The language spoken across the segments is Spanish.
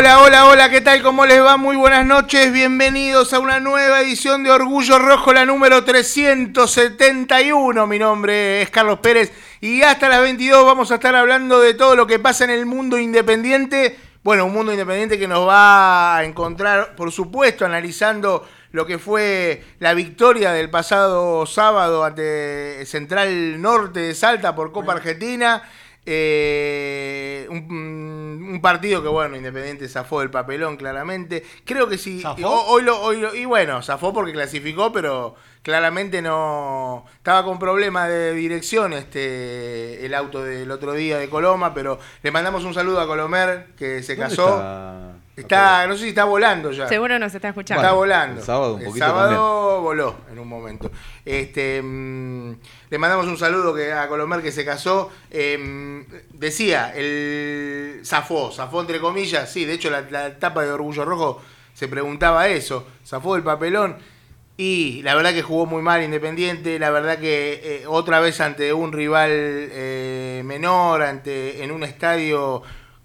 Hola, hola, hola, ¿qué tal? ¿Cómo les va? Muy buenas noches, bienvenidos a una nueva edición de Orgullo Rojo, la número 371. Mi nombre es Carlos Pérez y hasta las 22 vamos a estar hablando de todo lo que pasa en el mundo independiente. Bueno, un mundo independiente que nos va a encontrar, por supuesto, analizando lo que fue la victoria del pasado sábado ante Central Norte de Salta por Copa Argentina. Eh, un, un partido que, bueno, Independiente zafó del papelón, claramente. Creo que sí. ¿Zafó? Hoy lo, hoy lo- y bueno, zafó porque clasificó, pero claramente no. Estaba con problemas de dirección este el auto del otro día de Coloma, pero le mandamos un saludo a Colomer, que se ¿Dónde casó. está? Está, no sé si está volando ya. Seguro nos está escuchando. Está volando. el sábado un El sábado voló en un momento. Este, mm, le mandamos un saludo que, a Colomer que se casó. Em, decía, el zafó, zafó entre comillas. Sí, de hecho la, la etapa de Orgullo Rojo se preguntaba eso. Zafó del papelón. Y la verdad que jugó muy mal Independiente, la verdad que eh, otra vez ante un rival eh, menor, ante en un estadio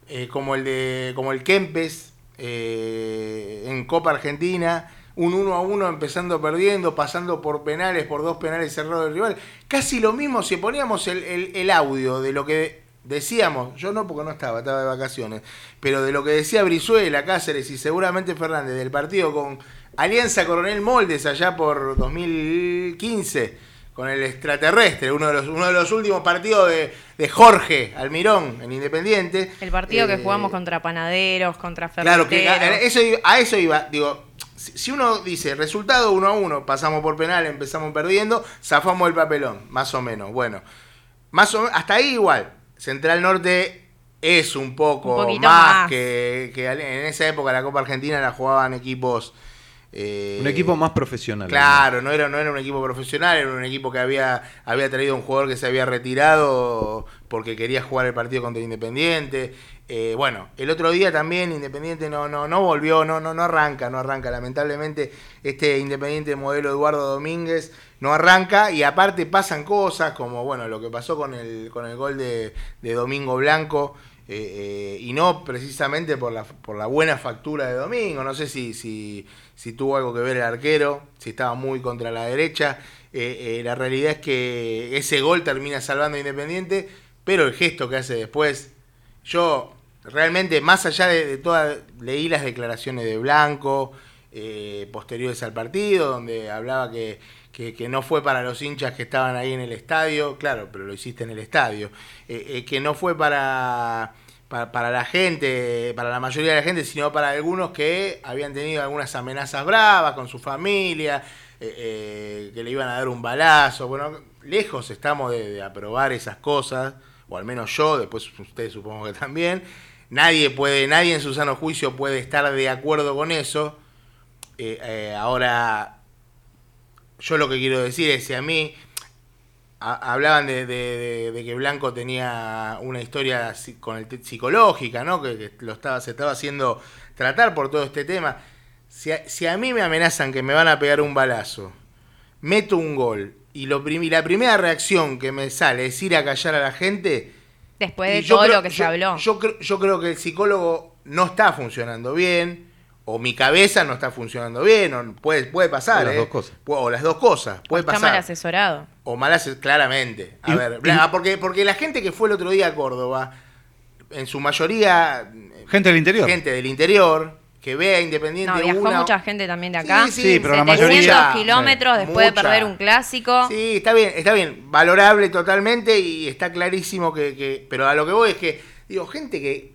eh, como el de como el Kempes eh, en Copa Argentina, un 1 a 1 empezando perdiendo, pasando por penales, por dos penales cerrados del rival. Casi lo mismo si poníamos el, el- el audio de lo que decíamos, yo no porque no estaba, estaba de vacaciones, pero de lo que decía Brizuela, Cáceres y seguramente Fernández del partido con Alianza Coronel Moldes allá por 2015 con el extraterrestre, uno de los, uno de los últimos partidos de, de Jorge Almirón en Independiente. El partido que Eh, jugamos contra panaderos, contra Claro, que a, ferreteros. eso, iba- a eso iba. Digo, si uno dice resultado 1 a 1, pasamos por penal, empezamos perdiendo, zafamos el papelón, más o menos. Bueno, más o hasta ahí igual. Central Norte es un poco Un más, más. Que, en esa época la Copa Argentina la jugaban equipos. Eh, Un equipo más profesional. Claro, no era, no era un equipo profesional, era un equipo que había, había traído un jugador que se había retirado porque quería jugar el partido contra Independiente. Eh, bueno, el otro día también Independiente no, no, no volvió, no, no, no arranca, no arranca. Lamentablemente, este Independiente modelo Eduardo Domínguez no arranca y aparte pasan cosas como bueno lo que pasó con el, con el gol de, de Domingo Blanco. Eh, eh, y no precisamente por la, por la buena factura de Domingo. No sé si, si, si tuvo algo que ver el arquero, si estaba muy contra la derecha. Eh, la realidad es que ese gol termina salvando a Independiente, pero el gesto que hace después, yo realmente, más allá de todas, leí las declaraciones de Blanco, eh, posteriores al partido, donde hablaba que, que, no fue para los hinchas que estaban ahí en el estadio, claro, pero lo hiciste en el estadio, eh, eh, que no fue para, para, para la gente, para la mayoría de la gente, sino para algunos que habían tenido algunas amenazas bravas con su familia, eh, que le iban a dar un balazo, bueno, lejos estamos de, de aprobar esas cosas, o al menos yo, después ustedes supongo que también, nadie puede, nadie en su sano juicio puede estar de acuerdo con eso, eh, eh, ahora, yo lo que quiero decir es, si a mí a- hablaban de, de- de- de que Blanco tenía una historia con el psicológica, ¿no? Que, que lo estaba, se estaba haciendo tratar por todo este tema. Si a, si a mí me amenazan que me van a pegar un balazo, meto un gol y, lo prim- y la primera reacción que me sale es ir a callar a la gente, Después de todo creo- lo que se habló. Yo, yo creo que el psicólogo no está funcionando bien, o mi cabeza no está funcionando bien, o puede, puede pasar. O las ¿eh? dos cosas. O las dos cosas, puede Está pasar. mal asesorado. O mal ases- claramente. A Y- ver, y- porque, porque la gente que fue el otro día a Córdoba, en su mayoría, eh, Gente del interior. gente del interior, que ve a Independiente No, viajó una- mucha gente también de acá. Sí, sí, Sí, pero la 700 mayoría- kilómetros después Mucha. de perder un clásico. Sí, está bien, está bien, valorable totalmente y está clarísimo que, que- pero a lo que voy es que, digo, gente que,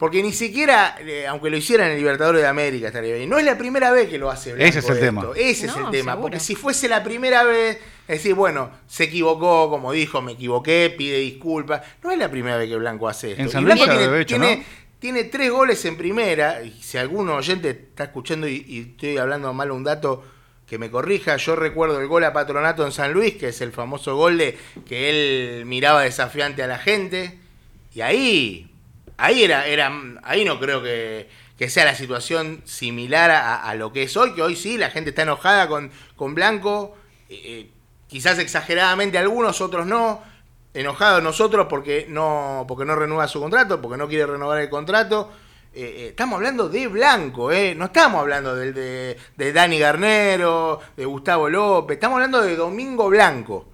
porque ni siquiera, eh, aunque lo hiciera en el Libertadores de América, estaría bien. No es la primera vez que lo hace Blanco Ese es el esto. tema. Ese es el tema, seguro. porque si fuese la primera vez, es decir, bueno, se equivocó, como dijo, me equivoqué, pide disculpas. No es la primera vez que Blanco hace esto. En San Luis Blanco ya lo tiene, había hecho, tiene- ¿no? tiene tres goles en primera, y si algún oyente está escuchando y, y estoy hablando mal un dato, que me corrija, yo recuerdo el gol a Patronato en San Luis, que es el famoso gol de que él miraba desafiante a la gente, y ahí, ahí era, era ahí no creo que, sea la situación similar a, lo que es hoy, que hoy sí, la gente está enojada con, con Blanco, eh, eh, quizás exageradamente algunos, otros no, enojados nosotros porque no, porque no renueva su contrato, porque no quiere renovar el contrato. Eh, estamos hablando de Blanco, eh, no estamos hablando del de, de Dani Garnero, de Gustavo López, estamos hablando de Domingo Blanco.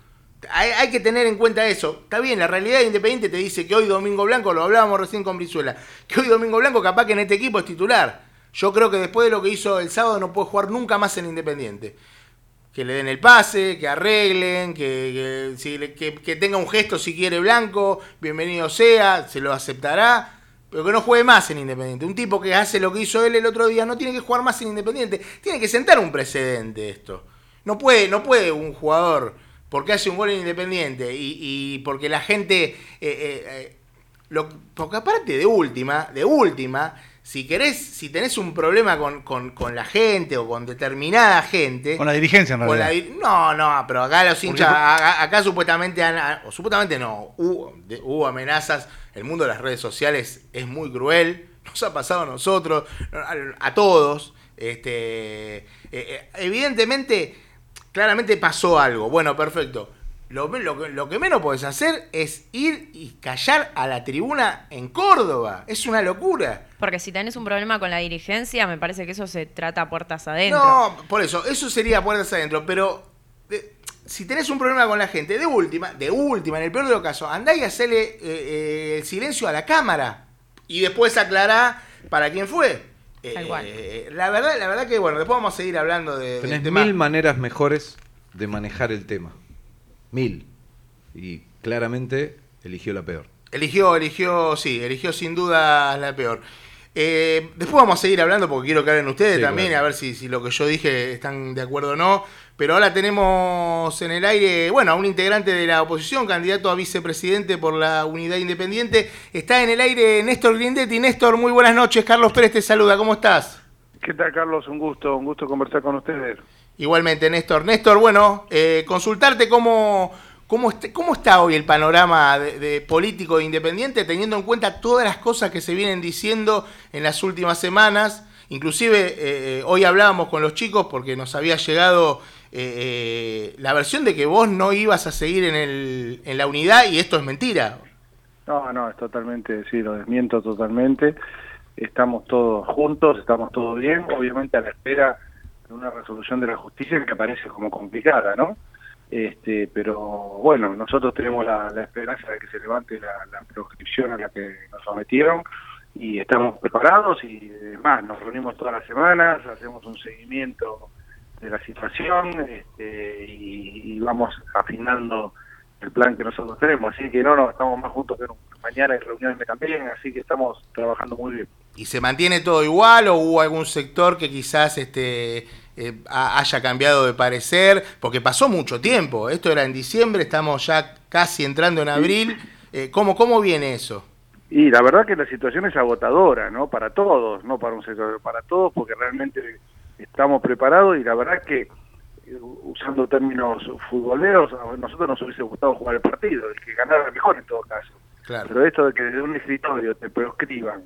Hay, que tener en cuenta eso. Está bien, la realidad independiente te dice que hoy Domingo Blanco, lo hablábamos recién con Brizuela, que hoy Domingo Blanco capaz que en este equipo es titular. Yo creo que después de lo que hizo el sábado no puede jugar nunca más en Independiente que le den el pase, que arreglen, que, que- que tenga un gesto si quiere Blanco, bienvenido sea, se lo aceptará, pero que no juegue más en Independiente. Un tipo que hace lo que hizo él el otro día no tiene que jugar más en Independiente, tiene que sentar un precedente esto. No puede, no puede un jugador, porque hace un gol en Independiente y, y porque la gente... eh, eh, eh, lo- porque aparte de última, de última, si querés, si tenés un problema con, con- con la gente o con determinada gente, Con la dirigencia, en realidad. la no, no, pero acá los hinchas, acá, acá supuestamente, han- o supuestamente no, hubo, de- hubo amenazas, el mundo de las redes sociales es muy cruel, nos ha pasado a nosotros, a, a todos, este, eh, evidentemente, claramente pasó algo, bueno, perfecto. Lo, lo que- lo que menos podés hacer es ir y callar a la tribuna en Córdoba. Es una locura. Porque si tenés un problema con la dirigencia, me parece que eso se trata puertas adentro. No, por eso, eso sería puertas adentro, pero eh, si tenés un problema con la gente, de última, de última, en el peor de los casos, andá y hacele eh, eh, el silencio a la cámara y después aclará para quién fue. Eh, Tal cual. eh, la verdad, la verdad que bueno, después vamos a seguir hablando de, del Tenés tema. mil maneras mejores de manejar el tema. Mil. Y claramente eligió la peor. Eligió, eligió, sí, eligió sin duda la peor. Eh, después vamos a seguir hablando porque quiero que hablen ustedes Sí, también, claro. a ver si, si lo que yo dije están de acuerdo o no. Pero ahora tenemos en el aire, bueno, a un integrante de la oposición, candidato a vicepresidente por la Unidad Independiente. Está en el aire Néstor Grindetti. Néstor, muy buenas noches. Carlos Pérez te saluda. ¿Cómo estás? ¿Qué tal, Carlos? Un gusto, un gusto conversar con ustedes. Igualmente, Néstor. Néstor, bueno, eh, consultarte cómo, cómo, cómo está hoy el panorama de, de político de independiente, teniendo en cuenta todas las cosas que se vienen diciendo en las últimas semanas. Inclusive eh, eh, hoy hablábamos con los chicos porque nos había llegado eh, eh, la versión de que vos no ibas a seguir en, el, en la unidad y esto es mentira. No, no, es totalmente, sí, lo desmiento totalmente. Estamos todos juntos, estamos todos bien, obviamente a la espera de una resolución de la justicia que parece como complicada, ¿no? Este, pero bueno, nosotros tenemos la, esperanza de que se levante la, proscripción a la que nos sometieron y estamos preparados y más, nos reunimos todas las semanas, hacemos un seguimiento de la situación este, y, y vamos afinando el plan que nosotros tenemos, así que no, no, estamos más juntos que nunca. Mañana hay reuniones también, así que estamos trabajando muy bien. ¿Y se mantiene todo igual o hubo algún sector que quizás este eh, ha- haya cambiado de parecer? Porque pasó mucho tiempo, esto era en diciembre, estamos ya casi entrando en abril. Eh, ¿cómo, ¿Cómo viene eso? Y la verdad que la situación es agotadora, ¿no? Para todos, no para un sector, para todos, porque realmente estamos preparados y la verdad que, eh, usando términos futboleros, a nosotros nos hubiese gustado jugar el partido, el que ganara mejor en todo caso. Claro. Pero esto de que desde un escritorio te proscriban,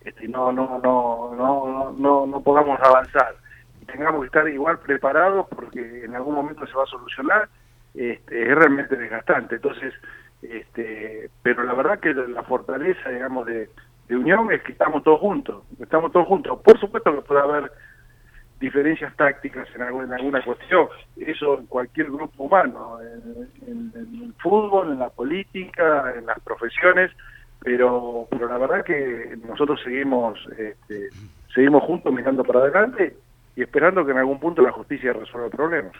este, no, no, no, no, no, no, no podamos avanzar y tengamos que estar igual preparados porque en algún momento se va a solucionar, este, es realmente desgastante. Entonces, este, pero la verdad que la fortaleza, digamos, de, de unión es que estamos todos juntos, estamos todos juntos. Por supuesto que puede haber diferencias tácticas en alguna, en alguna cuestión, eso en cualquier grupo humano, en, el fútbol, en la política, en las profesiones, pero, pero la verdad que nosotros seguimos, este, seguimos juntos mirando para adelante y esperando que en algún punto la justicia resuelva el problema.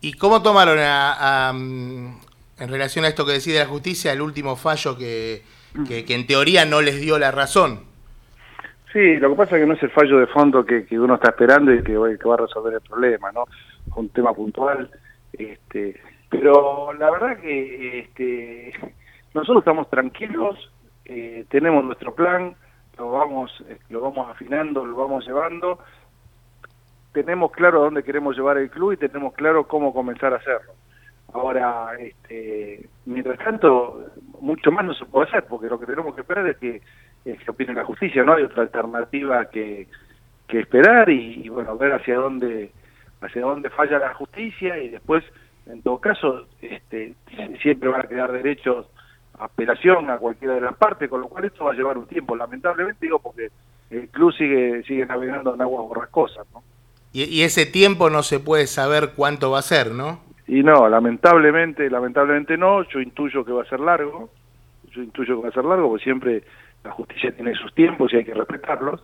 ¿Y cómo tomaron a- en relación a esto que decide la justicia el último fallo que, que en teoría no les dio la razón? Sí, lo que pasa es que no es el fallo de fondo que, que uno está esperando y que, que va a resolver el problema, ¿no? Es un tema puntual. Este, pero la verdad que este, nosotros estamos tranquilos, eh, tenemos nuestro plan, lo vamos, lo vamos afinando, lo vamos llevando. Tenemos claro a dónde queremos llevar el club y tenemos claro cómo comenzar a hacerlo. Ahora, este, mientras tanto, mucho más no se puede hacer, porque lo que tenemos que esperar es que, es que opine la justicia, no hay otra alternativa que, que esperar y, y, bueno, ver hacia dónde hacia dónde falla la justicia y después, en todo caso, este, siempre van a quedar derechos a apelación a cualquiera de las partes, con lo cual esto va a llevar un tiempo, lamentablemente digo, porque el club sigue sigue navegando en aguas borrascosas, ¿no? Y, y ese tiempo no se puede saber cuánto va a ser, ¿no? Y no, lamentablemente, lamentablemente no, yo intuyo que va a ser largo, yo intuyo que va a ser largo, porque siempre la justicia tiene sus tiempos y hay que respetarlos.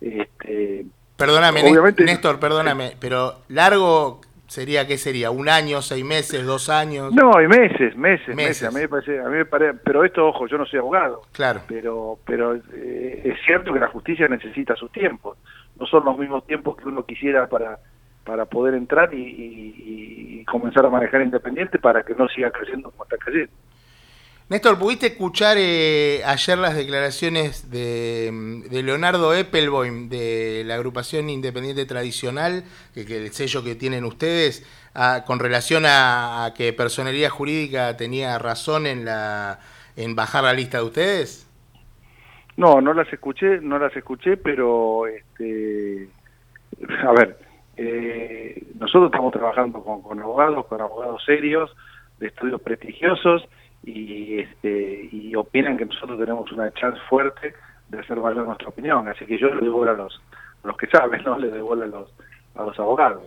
Este, Perdóname, Obviamente- Néstor, perdóname, pero largo sería, ¿qué sería? ¿Un año, seis meses, dos años? no, hay meses, meses, meses, Meses. a mí me parece, a mí me parece, pero esto, ojo, yo no soy abogado, Claro. pero pero eh, es cierto que la justicia necesita sus tiempos, no son los mismos tiempos que uno quisiera para para poder entrar y, y- y comenzar a manejar independiente para que no siga cayendo como está cayendo. Néstor, ¿pudiste escuchar eh, ayer las declaraciones de, de Leonardo Eppelboim de la agrupación independiente tradicional, que, el sello que tienen ustedes, a- con relación a, que personería jurídica tenía razón en la en bajar la lista de ustedes? No, no las escuché, no las escuché, pero este, a ver, eh, nosotros estamos trabajando con, con abogados, con abogados serios, de estudios prestigiosos y este y opinan que nosotros tenemos una chance fuerte de hacer valer nuestra opinión, así que yo le bola a los, a los que saben, no le doy bola a los a los abogados.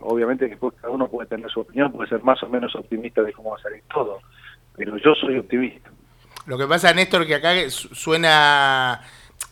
Obviamente que después cada uno puede tener su opinión, puede ser más o menos optimista de cómo va a salir todo, pero yo soy optimista. Lo que pasa, Néstor, que acá su- suena,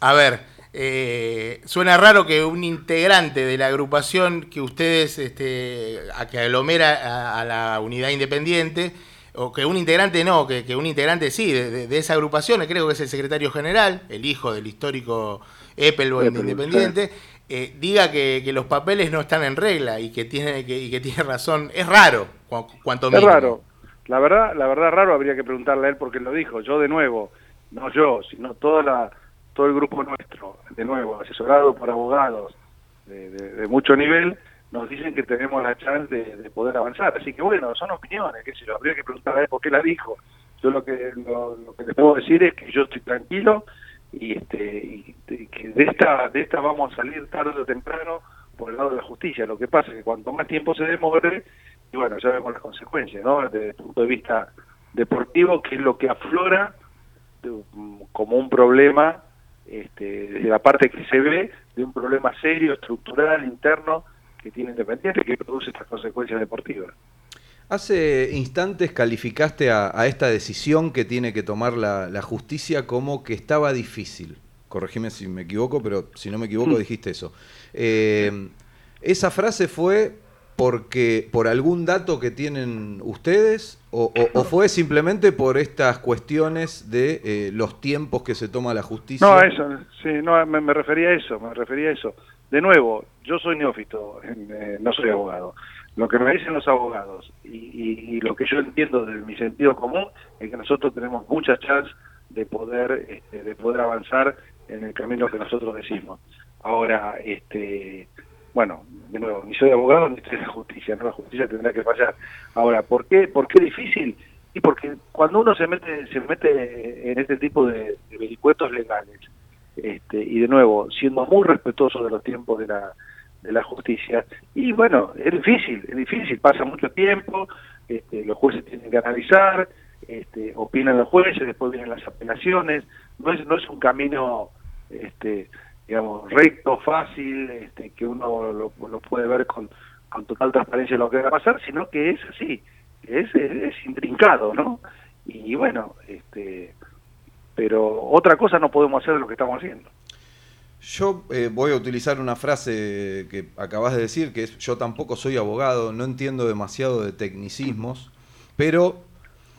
a ver, eh, suena raro que un integrante de la agrupación que ustedes, este, a que aglomera a la unidad independiente, o que un integrante no, que, que un integrante sí, de, de- de esa agrupación, creo que es el secretario general, el hijo del histórico de Eppelboim, Independiente, eh, diga que, que los papeles no están en regla y que tiene, que, y que tiene razón. Es raro, cu- cuanto Es mínimo. raro. La verdad, la verdad raro habría que preguntarle a él porque lo dijo. Yo de nuevo, no yo, sino toda la, todo el grupo nuestro, de nuevo, asesorado por abogados de, de- de mucho nivel, nos dicen que tenemos la chance de, de poder avanzar. Así que bueno, son opiniones, qué sé yo, habría que preguntarle a él por qué la dijo. Yo lo que lo, lo que les puedo decir es que yo estoy tranquilo y este y, que de esta de esta vamos a salir tarde o temprano por el lado de la justicia. Lo que pasa es que cuanto más tiempo se demore, y bueno, ya vemos las consecuencias, ¿no? Desde el punto de vista deportivo, que es lo que aflora como un problema, este, desde la parte que se ve, de un problema serio, estructural, interno, que tiene Independiente, que produce estas consecuencias deportivas. Hace instantes calificaste a, a esta decisión que tiene que tomar la, la justicia como que estaba difícil. Corregime si me equivoco, pero si no me equivoco Mm. dijiste eso. Eh, ¿Esa frase fue porque por algún dato que tienen ustedes o, o- o fue simplemente por estas cuestiones de eh, los tiempos que se toma la justicia? No, eso, sí, no, me, me refería a eso, me refería a eso. De nuevo, yo soy neófito, eh, no soy abogado. Lo que me dicen los abogados y, y- lo que yo entiendo de mi sentido común es que nosotros tenemos muchas chances de poder este, de poder avanzar en el camino que nosotros decimos. Ahora, este, bueno, de nuevo, ni soy abogado ni estoy la justicia, no la justicia tendrá que fallar. Ahora, ¿por qué, por qué difícil? Y porque cuando uno se mete se mete en este tipo de, de vericuetos legales, este, y de nuevo, siendo muy respetuoso de los tiempos de la, de la justicia, y bueno, es difícil, es difícil, pasa mucho tiempo, este, los jueces tienen que analizar, este, opinan los jueces, después vienen las apelaciones, no es, no es un camino, este, digamos, recto, fácil, este, que uno lo, lo puede ver con, con total transparencia lo que va a pasar, sino que es así, es, es, es intrincado, ¿no? Y bueno, este, pero otra cosa no podemos hacer de lo que estamos haciendo. Yo eh, voy a utilizar una frase que acabas de decir, que es yo tampoco soy abogado, no entiendo demasiado de tecnicismos, pero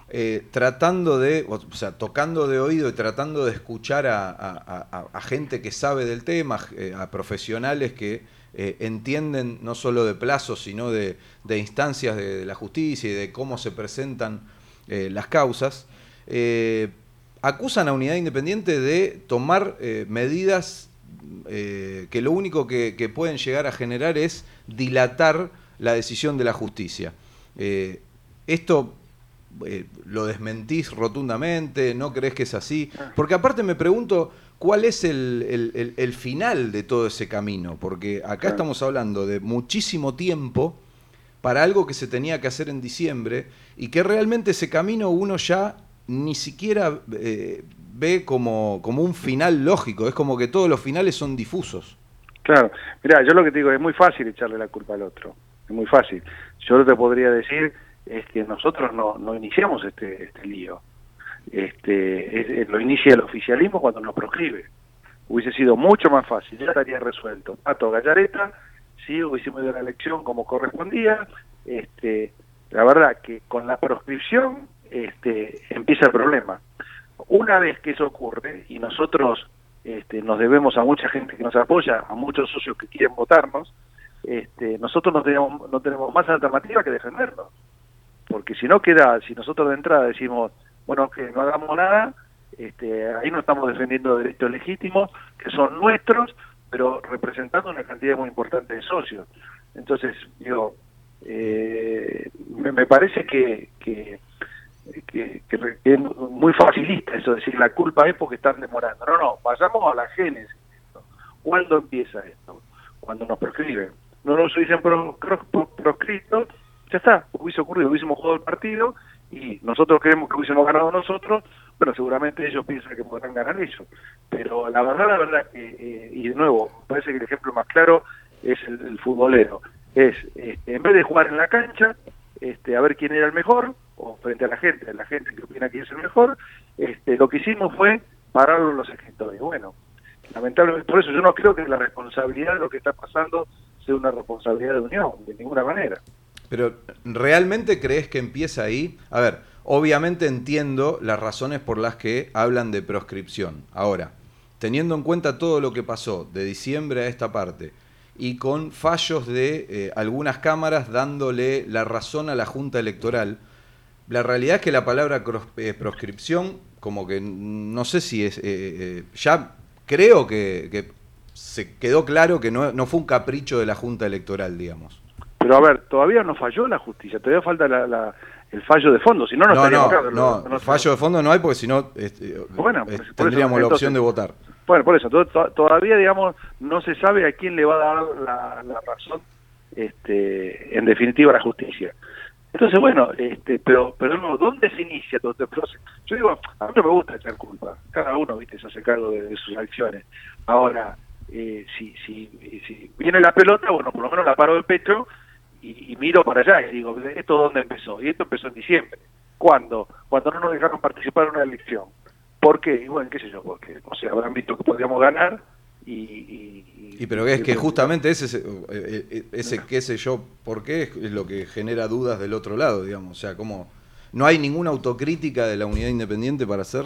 eh, tratando de, o sea, tocando de oído y tratando de escuchar a, gente que sabe del tema, eh, a profesionales que entienden no solo de plazos, sino de, instancias de, la justicia y de cómo se presentan las causas, acusan a Unidad Independiente de tomar eh, medidas eh, que lo único que, que pueden llegar a generar es dilatar la decisión de la justicia. Eh, esto lo desmentís rotundamente, no crees que es así, porque aparte me pregunto cuál es el, el- el- el final de todo ese camino, porque acá Claro. estamos hablando de muchísimo tiempo para algo que se tenía que hacer en diciembre y que realmente ese camino uno ya ni siquiera eh, ve como, como un final lógico, es como que todos los finales son difusos. Claro, mira, yo lo que te digo es muy fácil echarle la culpa al otro, es muy fácil. Yo te podría decir es que nosotros no, no iniciamos este, este lío. Este, es- es- lo inicia el oficialismo cuando nos proscribe. Hubiese sido mucho más fácil, ya estaría resuelto. Pato Gallareta, sí, hubiésemos ido a la elección como correspondía. Este, la verdad que con la proscripción este, empieza el problema. Una vez que eso ocurre y nosotros este, nos debemos a mucha gente que nos apoya, a muchos socios que quieren votarnos, este, nosotros no tenemos, no tenemos más alternativa que defendernos. Porque si no queda, si nosotros de entrada decimos, bueno, que no hagamos nada, este, ahí no estamos defendiendo derechos legítimos que son nuestros, pero representando una cantidad muy importante de socios. Entonces, digo, eh, me, parece que, que, que, que- es muy facilista eso, decir la culpa es porque están demorando. No, no, vayamos a la génesis. ¿Cuándo empieza esto? Cuando nos proscriben. No nos dicen pro- pro- pro- proscrito, ya está, hubiese ocurrido, hubiésemos jugado el partido y nosotros creemos que hubiésemos ganado nosotros, bueno, seguramente ellos piensan que podrán ganar ellos. Pero la verdad, la verdad que, eh, y de nuevo, parece que el ejemplo más claro es el, el futbolero. Es, este, en vez de jugar en la cancha, este, a ver quién era el mejor, o frente a la gente, la gente que opina que es el mejor, este, lo que hicimos fue pararlo en los escritorios. Bueno, lamentablemente, por eso yo no creo que la responsabilidad de lo que está pasando sea una responsabilidad de Unión, de ninguna manera. Pero ¿realmente crees que empieza ahí? A ver, obviamente entiendo las razones por las que hablan de proscripción. Ahora, teniendo en cuenta todo lo que pasó de diciembre a esta parte y con fallos de eh, algunas cámaras dándole la razón a la Junta Electoral, la realidad es que la palabra eh, proscripción, como que no sé si es, eh, eh, ya creo que, que se quedó claro que no, no fue un capricho de la Junta Electoral, digamos. Pero a ver, todavía no falló la justicia, todavía falta la- la- el fallo de fondo, si no, no, estaríamos no, acá, no, no- no- fallo de fondo no hay porque si no este, Bueno, eh, eso, tendríamos la opción de votar. Bueno, por eso, to- to- todavía, digamos, no se sabe a quién le va a dar la, la razón, este, en definitiva, la justicia. Entonces, bueno, este, pero pero no, ¿dónde se inicia todo este proceso? Yo digo, a mí no me gusta echar culpa. Cada uno, viste, se hace cargo de, sus acciones. Ahora, eh, si, si, si viene la pelota, bueno, por lo menos la paro de pecho y, y miro para allá y digo, ¿esto dónde empezó? Y esto empezó en diciembre. ¿Cuándo? Cuando no nos dejaron participar en una elección. ¿Por qué? Y bueno, qué sé yo, porque, o sea, habrán visto que podíamos ganar y... y, Y pero es que justamente ese, ese, eh, ese qué sé yo, por qué es lo que genera dudas del otro lado, digamos. O sea, como no hay ninguna autocrítica de la unidad independiente para hacer.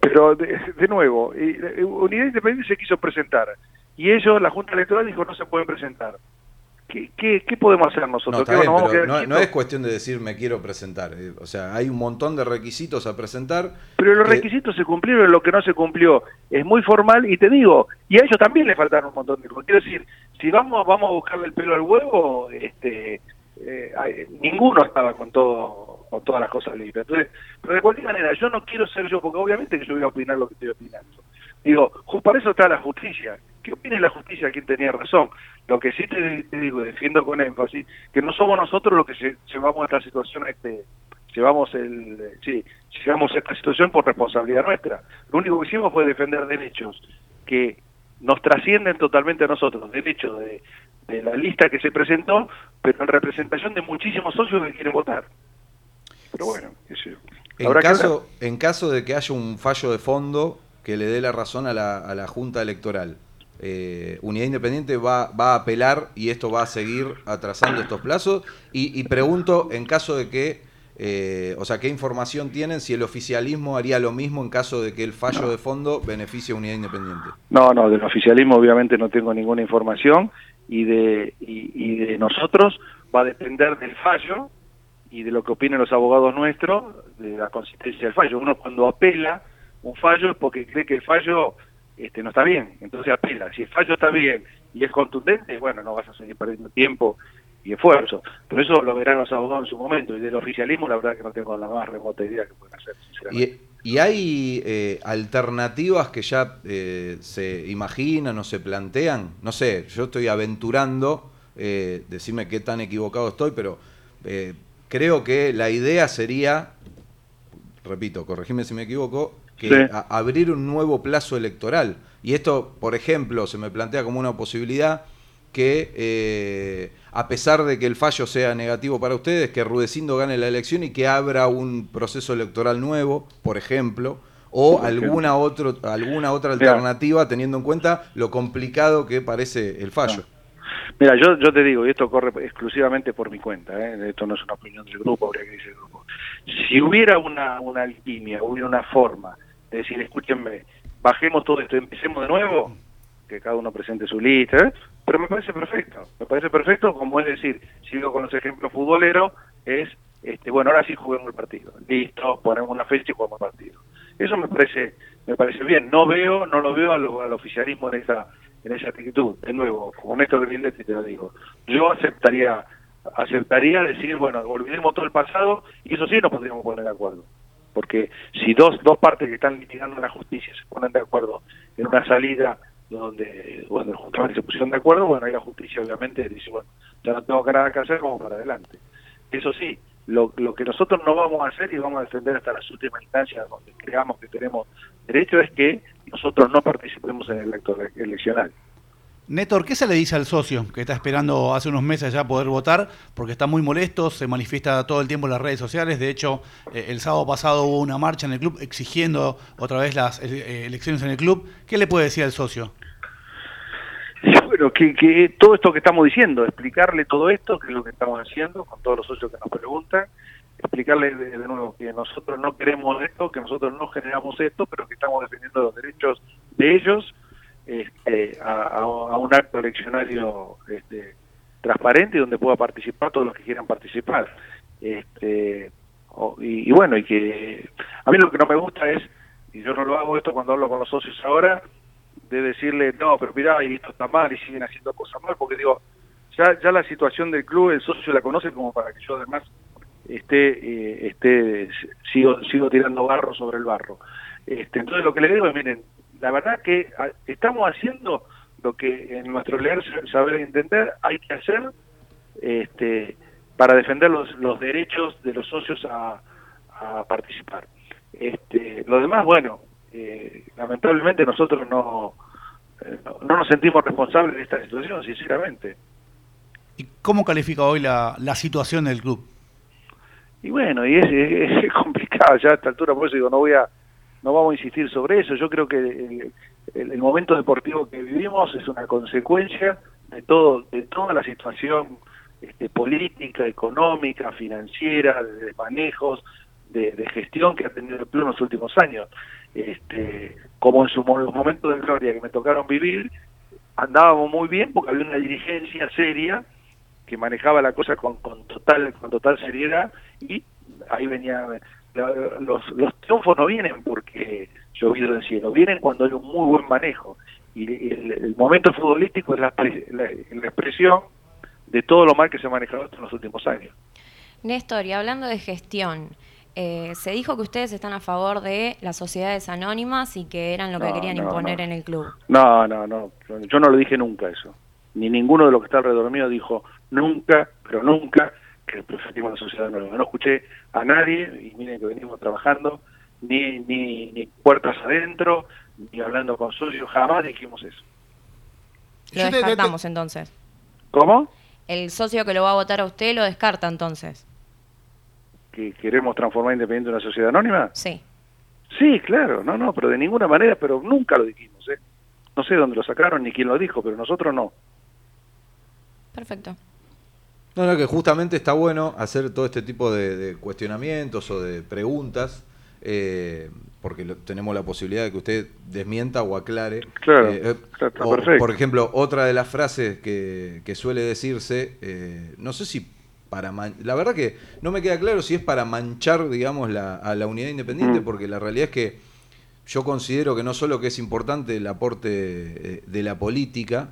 Pero, de, de nuevo, eh, Unidad Independiente se quiso presentar y ellos, la Junta Electoral dijo no se pueden presentar. ¿Qué, qué, qué podemos hacer No, nosotros? está ¿Qué, bien, nos vamos a pero quedar no, no es cuestión de decir me quiero presentar. eh, O sea, hay un montón de requisitos a presentar. Pero los que- requisitos se cumplieron, lo que no se cumplió es muy formal y te digo, y a ellos también le faltaron un montón de cosas. Quiero decir, si vamos vamos a buscarle el pelo al huevo, este, eh, ninguno estaba con todo con todas las cosas libres. Entonces, pero de cualquier manera, yo no quiero ser yo, porque obviamente que yo voy a opinar lo que estoy opinando. Digo, para eso está la justicia. Que opine la justicia quien tenía razón. Lo que sí te, te digo, defiendo con énfasis, que no somos nosotros los que lle- llevamos esta situación a este llevamos el sí llegamos a esta situación por responsabilidad nuestra lo único que hicimos fue defender derechos que nos trascienden totalmente a nosotros derechos de, de la lista que se presentó pero en representación de muchísimos socios que quieren votar pero bueno yo. En caso, en caso de que haya un fallo de fondo que le dé la razón a la, a la Junta Electoral, eh, Unidad Independiente va, va a apelar y esto va a seguir atrasando estos plazos. Y, y pregunto, en caso de que, eh, o sea, ¿qué información tienen si el oficialismo haría lo mismo en caso de que el fallo de fondo beneficie a Unidad Independiente? No, no, del oficialismo obviamente no tengo ninguna información y de, y, y de nosotros va a depender del fallo y de lo que opinen los abogados nuestros, de la consistencia del fallo. Uno cuando apela un fallo es porque cree que el fallo este, no está bien, entonces apela. Si el fallo está bien y es contundente, bueno, no vas a seguir perdiendo tiempo y esfuerzo. Pero eso lo verán los abogados en su momento y del oficialismo la verdad que no tengo la más remota idea que pueden hacer, sinceramente. ¿Y, hay eh, alternativas que ya eh, se imaginan o se plantean? No sé, yo estoy aventurando, eh, decirme qué tan equivocado estoy, pero eh, creo que la idea sería, repito, corregime si me equivoco, que Sí. abrir un nuevo plazo electoral. Y esto, por ejemplo, se me plantea como una posibilidad que, eh, a pesar de que el fallo sea negativo para ustedes, que Rudecindo gane la elección y que abra un proceso electoral nuevo, por ejemplo, o alguna, otro, alguna otra Mira. alternativa, teniendo en cuenta lo complicado que parece el fallo. Mira, yo, yo te digo, y esto corre exclusivamente por mi cuenta, ¿eh? esto no es una opinión del grupo, habría que decir el grupo. Si hubiera una, una alquimia, hubiera una forma de decir, escúchenme, bajemos todo esto, empecemos de nuevo, que cada uno presente su lista, ¿eh? pero me parece perfecto, me parece perfecto, como es decir, sigo con los ejemplos futboleros, es, este bueno, ahora sí juguemos el partido, listo, ponemos una fecha y jugamos el partido. Eso me parece me parece bien, no veo, no lo veo al, al oficialismo en esa en esa actitud. De nuevo, como Néstor Grindetti te lo digo, yo aceptaría aceptaría decir, bueno, olvidemos todo el pasado y eso sí nos podríamos poner de acuerdo. Porque si dos, dos partes que están litigando la justicia se ponen de acuerdo en una salida donde, bueno, justamente se pusieron de acuerdo, bueno, ahí la justicia obviamente dice, bueno, ya no tengo nada que hacer, como para adelante. Eso sí, lo, lo que nosotros no vamos a hacer y vamos a defender hasta las últimas instancias donde creamos que tenemos derecho es que nosotros no participemos en el acto ele- eleccional. Néstor, ¿qué se le dice al socio que está esperando hace unos meses ya poder votar? Porque está muy molesto, se manifiesta todo el tiempo en las redes sociales. De hecho, eh, el sábado pasado hubo una marcha en el club exigiendo otra vez las eh, elecciones en el club. ¿Qué le puede decir al socio? Bueno, que, que todo esto que estamos diciendo, explicarle todo esto, que es lo que estamos haciendo con todos los socios que nos preguntan, explicarle de nuevo que nosotros no queremos esto, que nosotros no generamos esto, pero que estamos defendiendo los derechos de ellos este, a, a- un acto eleccionario este, transparente donde pueda participar todos los que quieran participar. Este, y, y bueno, y que a mí lo que no me gusta es, y yo no lo hago esto cuando hablo con los socios ahora, de decirle, no, pero mirá, y esto está mal y siguen haciendo cosas mal, porque digo, ya, ya la situación del club, el socio la conoce como para que yo además esté, eh, esté sigo, sigo tirando barro sobre el barro. Este, entonces lo que le digo es, miren, la verdad que a- estamos haciendo lo que en nuestro leer, saber y entender hay que hacer, este, para defender los, los derechos de los socios a, a participar. Este, lo demás, bueno, eh, lamentablemente nosotros no, eh, no, no nos sentimos responsables de esta situación, sinceramente. ¿Y cómo califica hoy la, la situación del club? Y bueno, y es, es- es complicado ya a esta altura, por eso digo, no voy a, no vamos a insistir sobre eso. Yo creo que el, momento deportivo que vivimos es una consecuencia de todo, de toda la situación este, política, económica, financiera, de manejos, de, de gestión que ha tenido el club en los últimos años. Este, como en su los momentos de gloria que me tocaron vivir, andábamos muy bien porque había una dirigencia seria que manejaba la cosa con, con total con total seriedad y ahí venía los, los triunfos no vienen porque llovido del cielo vienen cuando hay un muy buen manejo y el, el momento futbolístico es la, la- la expresión de todo lo mal que se ha manejado esto en los últimos años Néstor, y hablando de gestión, eh, se dijo que ustedes están a favor de las sociedades anónimas y que eran lo que querían no, imponer no. en el club. no no no yo no lo dije nunca eso ni ninguno de los que está alrededor mío dijo nunca pero nunca que preferimos la sociedad anónima no escuché a nadie y miren que venimos trabajando ni ni ni puertas adentro ni hablando con socios jamás dijimos eso Lo descartamos entonces. ¿Cómo? El socio que lo va a votar a usted lo descarta entonces. ¿Que queremos transformar Independiente en una sociedad anónima? Sí. Sí, claro, no, no, pero de ninguna manera, pero nunca lo dijimos, ¿eh? No sé dónde lo sacaron ni quién lo dijo, pero nosotros no. Perfecto. No, no, que justamente está bueno hacer todo este tipo de, de cuestionamientos o de preguntas, eh, porque lo- tenemos la posibilidad de que usted desmienta o aclare. Claro, Eh, eh, está- está o, perfecto. Por ejemplo, otra de las frases que, que suele decirse, eh, no sé si para... man- la verdad que no me queda claro si es para manchar, digamos, la, a la unidad independiente, Mm. porque la realidad es que yo considero que no solo que es importante el aporte de la política,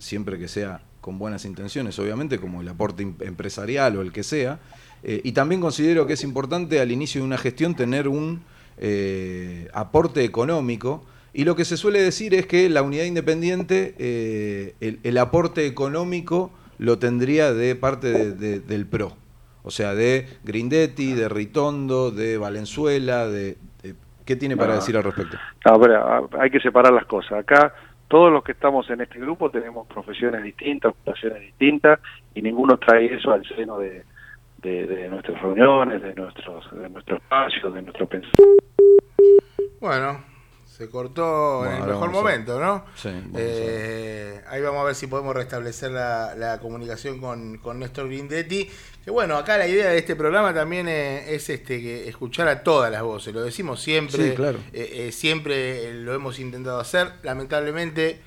siempre que sea con buenas intenciones, obviamente, como el aporte em- empresarial o el que sea, eh, y también considero que es importante al inicio de una gestión tener un eh, aporte económico, y lo que se suele decir es que la unidad independiente, eh, el, el aporte económico lo tendría de parte de- de- del PRO. O sea, de Grindetti, de Ritondo, de Valenzuela, de, de- ¿Qué tiene para No. decir al respecto? No, pero, ah, hay que separar las cosas. Acá todos los que estamos en este grupo tenemos profesiones distintas, ocupaciones distintas, y ninguno trae eso al seno de, nuestras reuniones, de nuestros, de nuestro espacio, de nuestro pensamiento. Bueno, se cortó Bueno, en el mejor momento, ¿no? Sí, Eh, ahí vamos a ver si podemos restablecer la, la comunicación con, con Néstor Grindetti. Que bueno, acá la idea de este programa también eh, es este que escuchar a todas las voces. Lo decimos siempre, Sí, claro. eh, eh, siempre lo hemos intentado hacer. Lamentablemente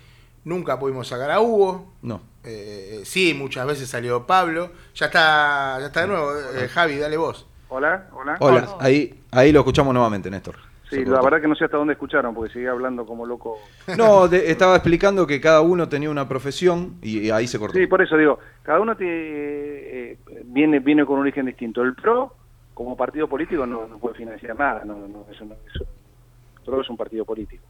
nunca pudimos sacar a Hugo. No. Eh, sí, muchas veces salió Pablo. Ya está, ya está de nuevo. Eh, Javi, dale vos. Hola, hola. Hola, ahí, ahí lo escuchamos nuevamente, Néstor. Sí, la cortó. verdad que no sé hasta dónde escucharon, porque seguía hablando como loco. No, de- estaba explicando que cada uno tenía una profesión y, y ahí se cortó. Sí, por eso digo, cada uno tiene, eh, viene viene con un origen distinto. El PRO, como partido político, no, no puede financiar nada, no, no, eso no, eso, el PRO es un partido político.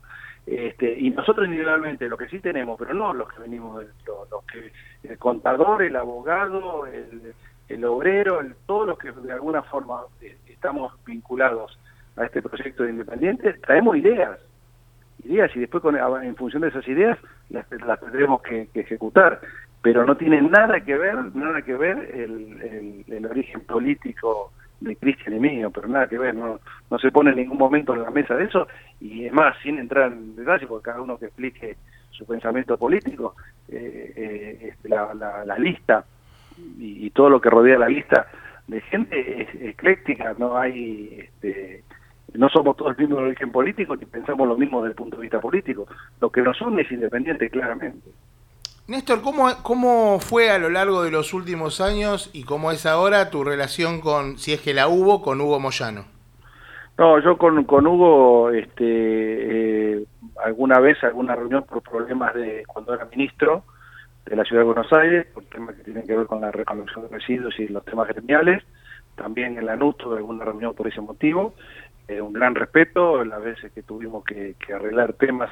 Este, y nosotros individualmente, lo que sí tenemos, pero no los que venimos, del PRO, los que, el contador, el abogado, el, el obrero, el- todos los que de alguna forma eh, estamos vinculados a este proyecto de independiente, traemos ideas, ideas y después con, en función de esas ideas las, las tendremos que, ejecutar. Pero no tiene nada que ver nada que ver el, el, el origen político de Cristian y mío pero nada que ver no no se pone en ningún momento en la mesa de eso. Y es más sin entrar en detalle porque cada uno que explique su pensamiento político eh, eh, este, la, la, la lista y, y todo lo que rodea la lista de gente es ecléctica no hay este, no somos todos el mismo origen político ni pensamos lo mismo desde el punto de vista político. Lo que nos une es independiente, claramente. Néstor, ¿cómo, ¿cómo fue a lo largo de los últimos años y cómo es ahora tu relación con, si es que la hubo, con Hugo Moyano? No, yo con, con Hugo, este, eh, alguna vez, alguna reunión por problemas de cuando era ministro de la Ciudad de Buenos Aires, por temas que tienen que ver con la recolección de residuos y los temas gremiales, también en la NUT tuve alguna reunión por ese motivo, eh, un gran respeto, las veces que tuvimos que, que arreglar temas,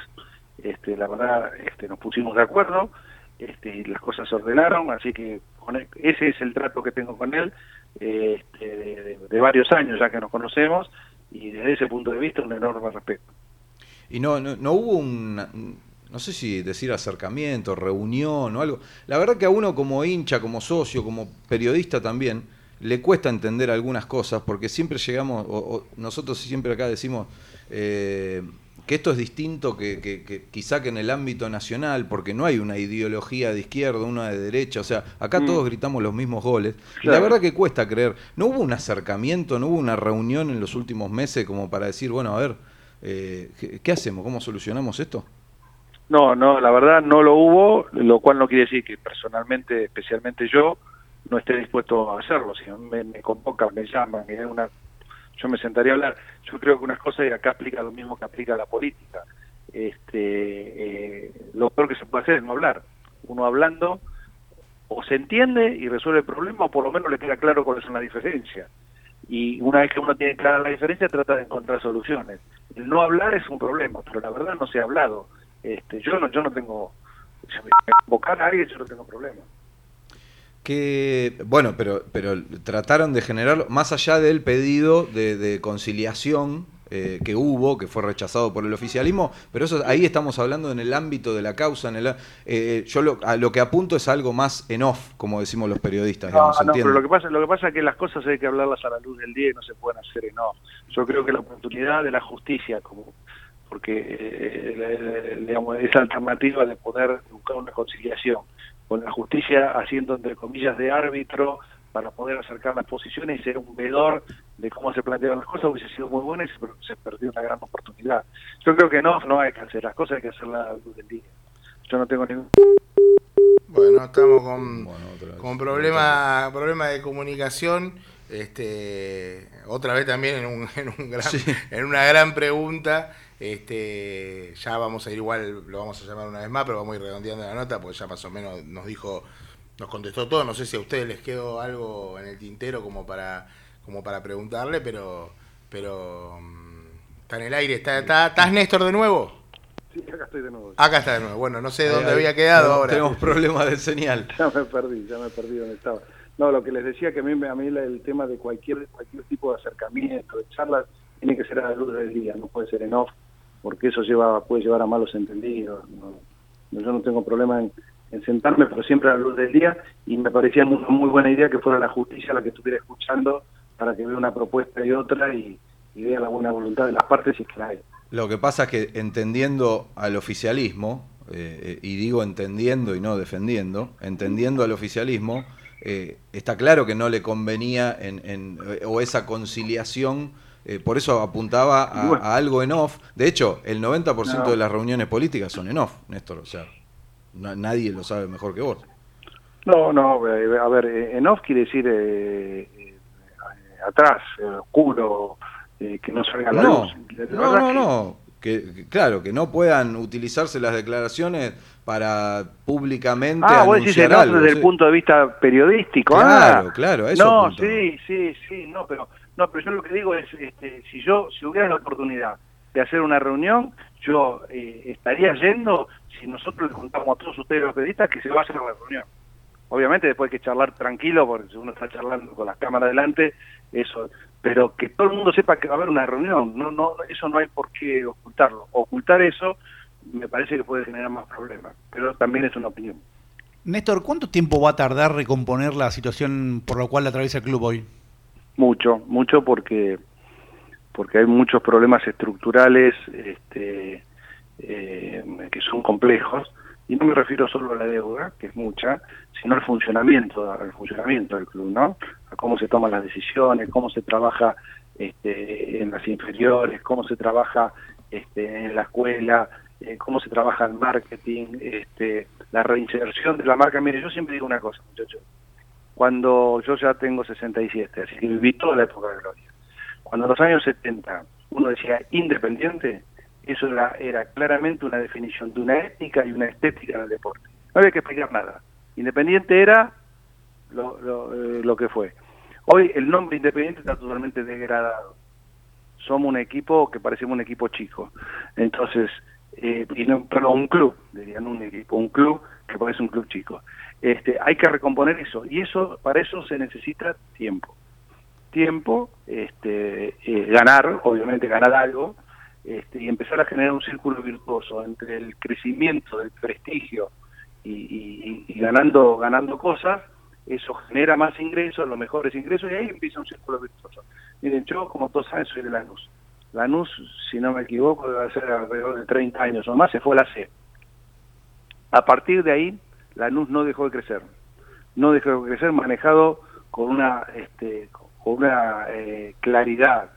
este, la verdad, este, nos pusimos de acuerdo, este, y las cosas se ordenaron, así que con él. Ese es el trato que tengo con él eh, este, de, de varios años ya que nos conocemos y desde ese punto de vista un enorme respeto. Y no, no, no hubo un, no sé si decir acercamiento, reunión o algo. La verdad que a uno como hincha, como socio, como periodista también, le cuesta entender algunas cosas porque siempre llegamos, o, o nosotros siempre acá decimos eh, que esto es distinto que, que- que quizá que en el ámbito nacional, porque no hay una ideología de izquierda, una de derecha, o sea, acá Mm. todos gritamos los mismos goles. La verdad que cuesta creer. ¿No hubo un acercamiento, no hubo una reunión en los últimos meses como para decir, bueno, a ver, eh, ¿qué, qué hacemos? ¿Cómo solucionamos esto? No, no, la verdad no lo hubo, lo cual no quiere decir que personalmente, especialmente yo, no esté dispuesto a hacerlo. Si me, me convocan, me llaman, hay una, yo me sentaría a hablar. Yo creo que unas cosas y acá aplica lo mismo que aplica la política. Este, eh, lo peor que se puede hacer es no hablar. Uno hablando o se entiende y resuelve el problema o por lo menos le queda claro cuál es la diferencia. Y una vez que uno tiene clara la diferencia trata de encontrar soluciones. El no hablar es un problema, pero la verdad no se ha hablado. Este, yo no yo no tengo si me convocar a alguien yo no tengo problema. Que, bueno, pero, pero trataron de generarlo, más allá del pedido de, de conciliación eh, que hubo, que fue rechazado por el oficialismo, pero eso ahí estamos hablando en el ámbito de la causa. En el, eh, yo lo, a lo que apunto es algo más en off, como decimos los periodistas. Digamos, pero lo que pasa lo que pasa es que las cosas hay que hablarlas a la luz del día y no se pueden hacer en off. Yo creo que la oportunidad de la justicia como porque eh, le- le- digamos, esa alternativa de poder buscar una conciliación con la justicia haciendo entre comillas de árbitro para poder acercar las posiciones y ser un vedor de cómo se plantean las cosas hubiese sido muy buena y se, se perdió una gran oportunidad. Yo creo que no, no hay que hacer las cosas, hay que hacerlas a la luz del día. Yo no tengo ningún Bueno, estamos con, Bueno, con problema, problema de comunicación. Este, otra vez también en, un, en, un gran- Sí. en una gran pregunta. Este, ya vamos a ir igual, lo vamos a llamar una vez más, pero vamos a ir redondeando la nota, porque ya más o menos nos dijo, nos contestó todo. No sé si a ustedes les quedó algo en el tintero como para, como para preguntarle, pero, pero mm, está en el aire. ¿Está, está, ¿Estás Néstor de nuevo? Sí, acá estoy de nuevo. Acá está de nuevo. Bueno, no sé Ahí, dónde ahí. había quedado ahora. Tenemos problemas de señal. Ya me perdí, ya me perdí donde estaba. No, lo que les decía que a mí, me- a mí el tema de cualquier cualquier tipo de acercamiento, de charlas, tiene que ser a la luz del día, no puede ser en off, porque eso lleva puede llevar a malos entendidos. No, yo no tengo problema en, en sentarme, pero siempre a la luz del día, y me parecía una muy buena idea que fuera la justicia la que estuviera escuchando para que vea una propuesta y otra y, y vea la buena voluntad de las partes es que la hay. Lo que pasa es que entendiendo al oficialismo, eh, eh, y digo entendiendo y no defendiendo, entendiendo al oficialismo, eh, está claro que no le convenía en, en- eh, o esa conciliación, eh, por eso apuntaba a, Bueno. a algo en off. De hecho, el 90% No. de las reuniones políticas son en off, Néstor, o sea, na- nadie lo sabe mejor que vos. No, no, eh, a ver, eh, en off quiere decir eh, eh, atrás, oscuro, eh, que no salga la No, luz. La no, no, que- no. Que, que, claro, que no puedan utilizarse las declaraciones para públicamente Ah, vos decís algo. desde el punto de vista periodístico. Claro, ah. claro, a eso No, sí, sí, sí, no, pero no, pero yo lo que digo es, este, si yo, si hubiera la oportunidad de hacer una reunión, yo eh, estaría yendo si nosotros le contamos a todos ustedes los periodistas que se va a hacer la reunión. Obviamente después hay que charlar tranquilo, porque si uno está charlando con las cámaras delante, eso, pero que todo el mundo sepa que va a haber una reunión, no, no, eso no hay por qué ocultarlo. Ocultar eso me parece que puede generar más problemas, pero también es una opinión. Néstor, ¿cuánto tiempo va a tardar recomponer la situación por la cual atraviesa el club hoy? Mucho, mucho porque porque hay muchos problemas estructurales este, eh, que son complejos y no me refiero solo a la deuda, que es mucha, sino al funcionamiento, al funcionamiento del club, ¿no? A cómo se toman las decisiones, cómo se trabaja este, en las inferiores, cómo se trabaja este, en la escuela, eh, cómo se trabaja el marketing, este, la reinserción de la marca. Mire, yo siempre digo una cosa, muchachos cuando yo ya tengo 67, así que viví toda la época de Gloria. Cuando en los años 70 uno decía independiente, eso era, era claramente una definición de una ética y una estética del deporte. No había que explicar nada. Independiente era lo, lo, eh, lo que fue. Hoy el nombre independiente está totalmente degradado. Somos un equipo que parecemos un equipo chico. Entonces, eh, perdón, un club, dirían un equipo, un club que ser un club chico. Este, hay que recomponer eso y eso para eso se necesita tiempo. Tiempo, este, eh, ganar, obviamente ganar algo, este, y empezar a generar un círculo virtuoso entre el crecimiento del prestigio y, y- y ganando ganando cosas, eso genera más ingresos, los mejores ingresos, y ahí empieza un círculo virtuoso. Miren, yo, como todos saben, soy de Lanús. Lanús, si no me equivoco, debe ser alrededor de 30 años o más, se fue a la C. A partir de ahí, Lanús no dejó de crecer. No dejó de crecer, manejado con una, este, con una eh, claridad,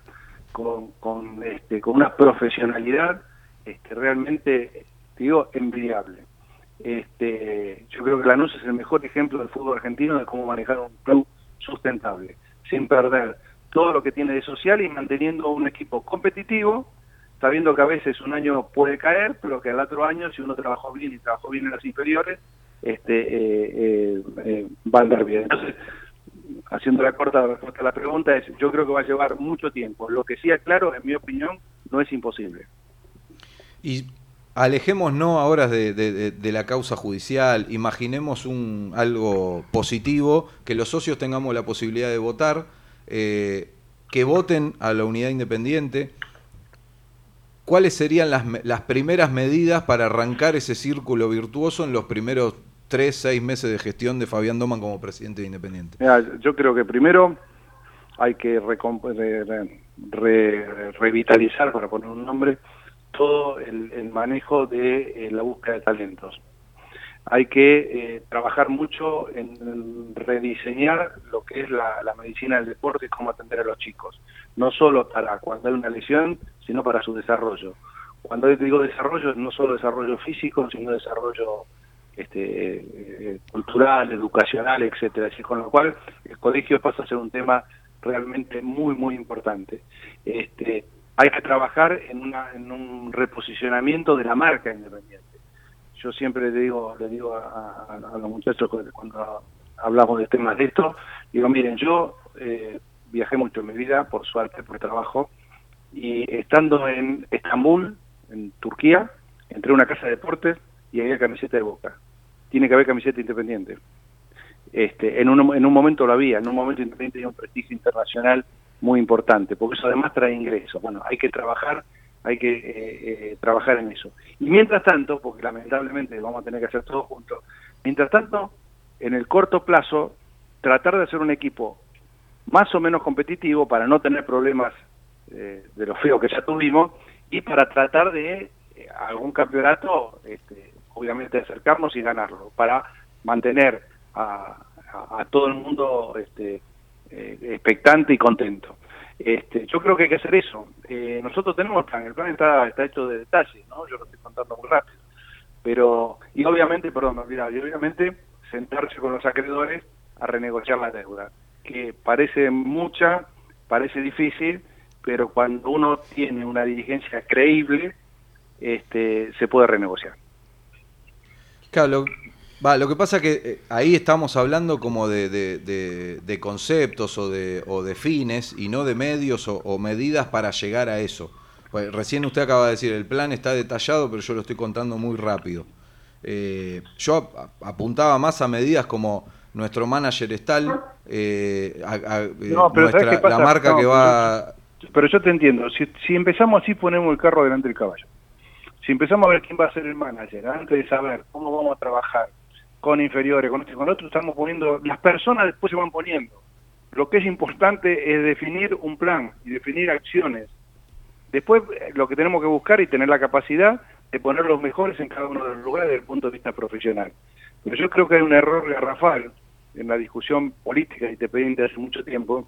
con, con, este, con una profesionalidad este, realmente, digo, envidiable. Este, yo creo que Lanús es el mejor ejemplo del fútbol argentino de cómo manejar un club sustentable, sin perder todo lo que tiene de social y manteniendo un equipo competitivo, sabiendo que a veces un año puede caer, pero que al otro año, si uno trabajó bien y trabajó bien en las inferiores, este, eh, eh, eh, va a andar bien. Entonces, haciendo la corta respuesta a la pregunta, es yo creo que va a llevar mucho tiempo. Lo que sí, claro, en mi opinión, no es imposible. Y alejémonos ahora de, de- de- de la causa judicial, imaginemos un, algo positivo, que los socios tengamos la posibilidad de votar, eh, que voten a la unidad independiente. ¿Cuáles serían las, las primeras medidas para arrancar ese círculo virtuoso en los primeros tres, seis meses de gestión de Fabián Doman como presidente de Independiente? Yo creo que primero hay que re- re- re- revitalizar, para poner un nombre, todo el, el manejo de eh, la búsqueda de talentos. Hay que eh, trabajar mucho en, rediseñar lo que es la, medicina del deporte y cómo atender a los chicos. No solo para cuando hay una lesión, sino para su desarrollo. Cuando digo desarrollo, no solo desarrollo físico, sino desarrollo este, eh, cultural, educacional, etcétera. Con lo cual, el colegio pasa a ser un tema realmente muy, muy importante. Este, hay que trabajar en, una, en un reposicionamiento de la marca independiente. Yo siempre le digo, le digo a, a- los muchachos cuando- cuando hablamos de temas de esto, digo, miren, yo eh, viajé mucho en mi vida, por suerte, por trabajo, y estando en Estambul, en Turquía, entré a una casa de deportes y había camiseta de Boca. Tiene que haber camiseta independiente. Este, en, un, en un momento lo había, en un momento independiente tenía un prestigio internacional muy importante, porque eso además trae ingresos. Bueno, hay que trabajar, hay que eh, eh, trabajar en eso. Y mientras tanto, porque lamentablemente vamos a tener que hacer todo juntos, mientras tanto, en el corto plazo, tratar de hacer un equipo más o menos competitivo para no tener problemas eh, de lo feo que ya tuvimos y para tratar de eh, algún campeonato, este, obviamente acercarnos y ganarlo, para mantener a, a- a todo el mundo este, expectante y contento. Este, yo creo que hay que hacer eso. Eh, nosotros tenemos el plan, el plan está, está hecho de detalles, ¿no? Yo lo estoy contando muy rápido. Pero, y obviamente, perdón, me olvidaba, y obviamente sentarse con los acreedores a renegociar la deuda, que parece mucha, parece difícil, pero cuando uno tiene una dirigencia creíble, este, se puede renegociar. Claro, va, lo que pasa que eh, ahí estamos hablando como de, de- de- de conceptos o de, o de fines y no de medios o, o medidas para llegar a eso. Pues, recién usted acaba de decir, el plan está detallado, pero yo lo estoy contando muy rápido. Eh, yo ap- apuntaba más a medidas como nuestro manager es tal, eh, a- a- eh, la marca No, que va... Pero yo te entiendo, si, si empezamos así ponemos el carro delante del caballo. Si empezamos a ver quién va a ser el manager, antes de saber cómo vamos a trabajar con inferiores, con este y con otro, estamos poniendo, las personas después se van poniendo. Lo que es importante es definir un plan y definir acciones. Después eh, lo que tenemos que buscar y tener la capacidad de poner los mejores en cada uno de los lugares desde el punto de vista profesional. Pero yo creo que hay un error garrafal en la discusión política independiente hace mucho tiempo,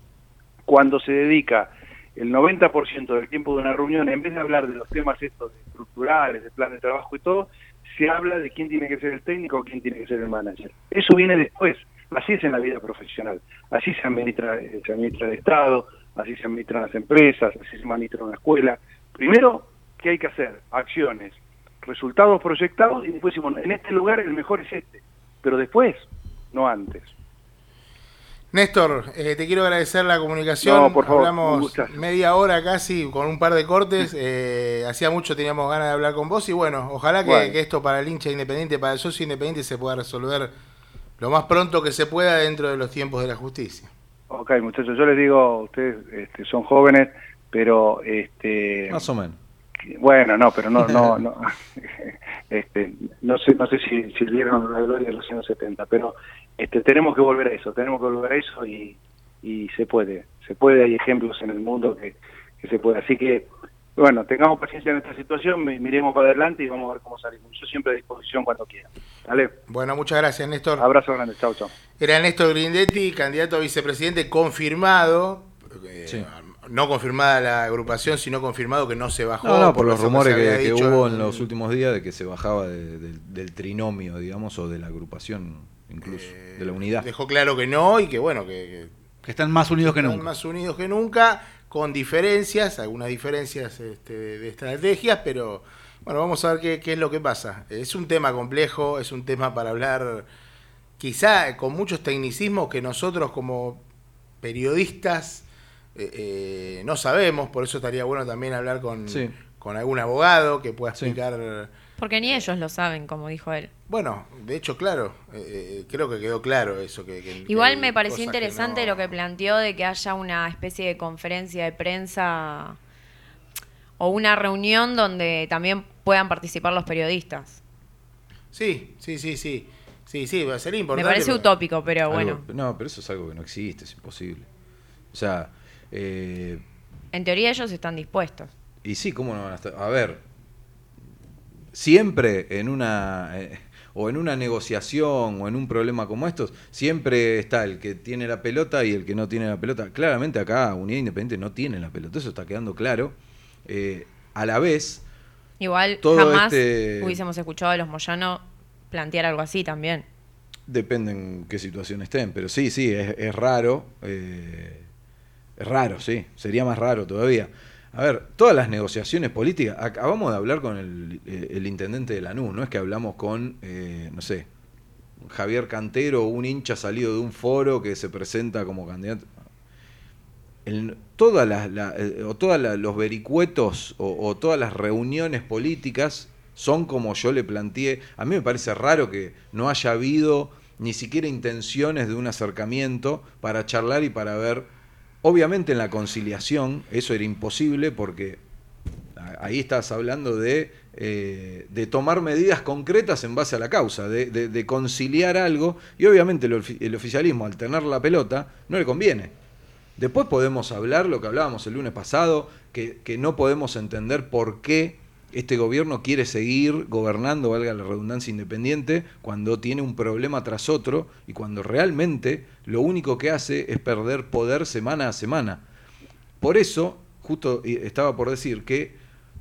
cuando se dedica el 90% del tiempo de una reunión, en vez de hablar de los temas estos estructurales, de plan de trabajo y todo, se habla de quién tiene que ser el técnico, quién tiene que ser el manager. Eso viene después. Así es en la vida profesional. Así se administra, eh, se administra el Estado, así se administran las empresas, así se administra una escuela. Primero, ¿qué hay que hacer? Acciones, resultados proyectados y después decimos, en este lugar el mejor es este. Pero después, no antes. Néstor, eh, te quiero agradecer la comunicación. No, por favor, Hablamos media hora casi con un par de cortes. Eh, hacía mucho teníamos ganas de hablar con vos y bueno, ojalá que, Bueno. que esto para el hincha independiente, para el socio independiente se pueda resolver lo más pronto que se pueda dentro de los tiempos de la justicia. Ok, muchachos, yo les digo, ustedes este, son jóvenes, pero este Más o menos. bueno, no, pero no no no este no sé no sé si, si vieron la gloria de los años 70, pero este tenemos que volver a eso, tenemos que volver a eso y, y se puede, se puede, hay ejemplos en el mundo que, que se puede, así que bueno, tengamos paciencia en esta situación, mi- miremos para adelante y vamos a ver cómo salimos. Yo siempre a disposición cuando quieran. ¿Vale? Bueno, muchas gracias, Néstor. Abrazo grande, chao, chao. Era Néstor Grindetti, candidato a vicepresidente confirmado. eh, Sí. No confirmada la agrupación, sino confirmado que no se bajó. No, no, por los rumores que, hubo en los últimos días de que se bajaba de- del- del trinomio, digamos, o de la agrupación, incluso, eh, de la unidad. Dejó claro que no y que bueno, que, Que están más unidos que están nunca. más unidos que nunca, con diferencias, algunas diferencias este, de estrategias, pero bueno, vamos a ver qué, qué es lo que pasa. Es un tema complejo, es un tema para hablar quizá con muchos tecnicismos que nosotros como periodistas eh, eh, no sabemos, por eso estaría bueno también hablar con, Sí. con algún abogado que pueda Sí. Porque ni ellos lo saben, como dijo él. Bueno, de hecho, claro, eh, eh, creo que quedó claro eso. Que, Igual me pareció que interesante no- lo que planteó de que haya una especie de conferencia de prensa o una reunión donde también puedan participar los periodistas. Sí, sí, sí, sí. Sí, sí, va a ser Me importante. parece pero- utópico, pero Algo- bueno. No, pero eso es algo que no existe, es imposible. O sea, eh, En teoría ellos están dispuestos. y sí, ¿cómo no van a estar? A ver, siempre en una... eh, o en una negociación o en un problema como estos, siempre está el que tiene la pelota y el que no tiene la pelota. Claramente acá Unidad Independiente no tiene la pelota, eso está quedando claro. Eh, a la vez, Igual Todo jamás este- hubiésemos escuchado a los Moyano plantear algo así también. Depende en qué situación estén, pero sí, sí, es, es raro. eh, es raro, sí, sería más raro todavía. A ver, todas las negociaciones políticas, acabamos de hablar con el, eh, el intendente de Lanús, no es que hablamos con, eh, no sé, Javier Cantero, un hincha salido de un foro que se presenta como candidato. El- todas las, la- eh, o todas los vericuetos o, o todas las reuniones políticas son como yo le planteé. A mí me parece raro que no haya habido ni siquiera intenciones de un acercamiento para charlar y para ver. Obviamente en la conciliación eso era imposible porque ahí estás hablando de, eh, de tomar medidas concretas en base a la causa, de, conciliar algo, y obviamente el oficialismo al tener la pelota no le conviene. Después podemos hablar lo que hablábamos el lunes pasado, que, que no podemos entender por qué este gobierno quiere seguir gobernando, valga la redundancia independiente, cuando tiene un problema tras otro y cuando realmente lo único que hace es perder poder semana a semana. Por eso, justo eh, estaba por decir que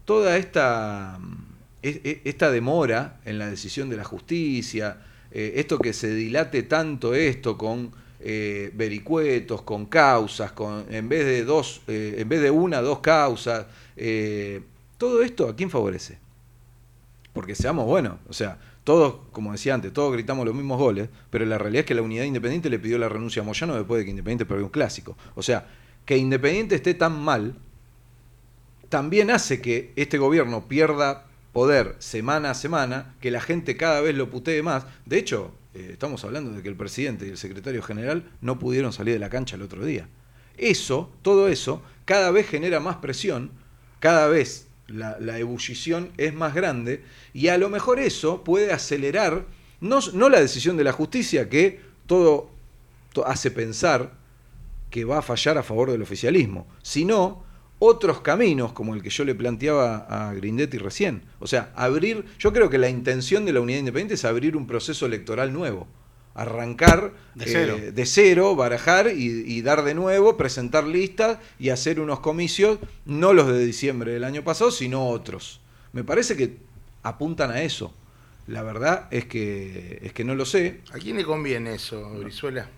toda esta, mm, e- e- esta demora en la decisión de la justicia, eh, esto que se dilate tanto esto con eh, vericuetos, con causas, con, en vez de dos, eh, en vez de una, dos causas, todo esto a quién favorece? Porque seamos buenos, o sea, todos, como decía antes, todos gritamos los mismos goles, pero la realidad es que la unidad independiente le pidió la renuncia a Moyano después de que Independiente perdió un clásico. O sea, que Independiente esté tan mal, también hace que este gobierno pierda poder semana a semana, que la gente cada vez lo putee más. De hecho, eh, estamos hablando de que el presidente y el secretario general no pudieron salir de la cancha el otro día. Eso, todo eso, cada vez genera más presión, cada vez la, ebullición es más grande y a lo mejor eso puede acelerar no, no la decisión de la justicia que todo, to- hace pensar que va a fallar a favor del oficialismo, sino otros caminos como el que yo le planteaba a Grindetti recién. O sea, abrir, yo creo que la intención de la unidad independiente es abrir un proceso electoral nuevo, arrancar De cero. eh, de cero, barajar y, y dar de nuevo, presentar listas y hacer unos comicios, no los de diciembre del año pasado, sino otros. Me parece que apuntan a eso. La verdad es que, es que no lo sé ¿A quién le conviene eso, Brizuela?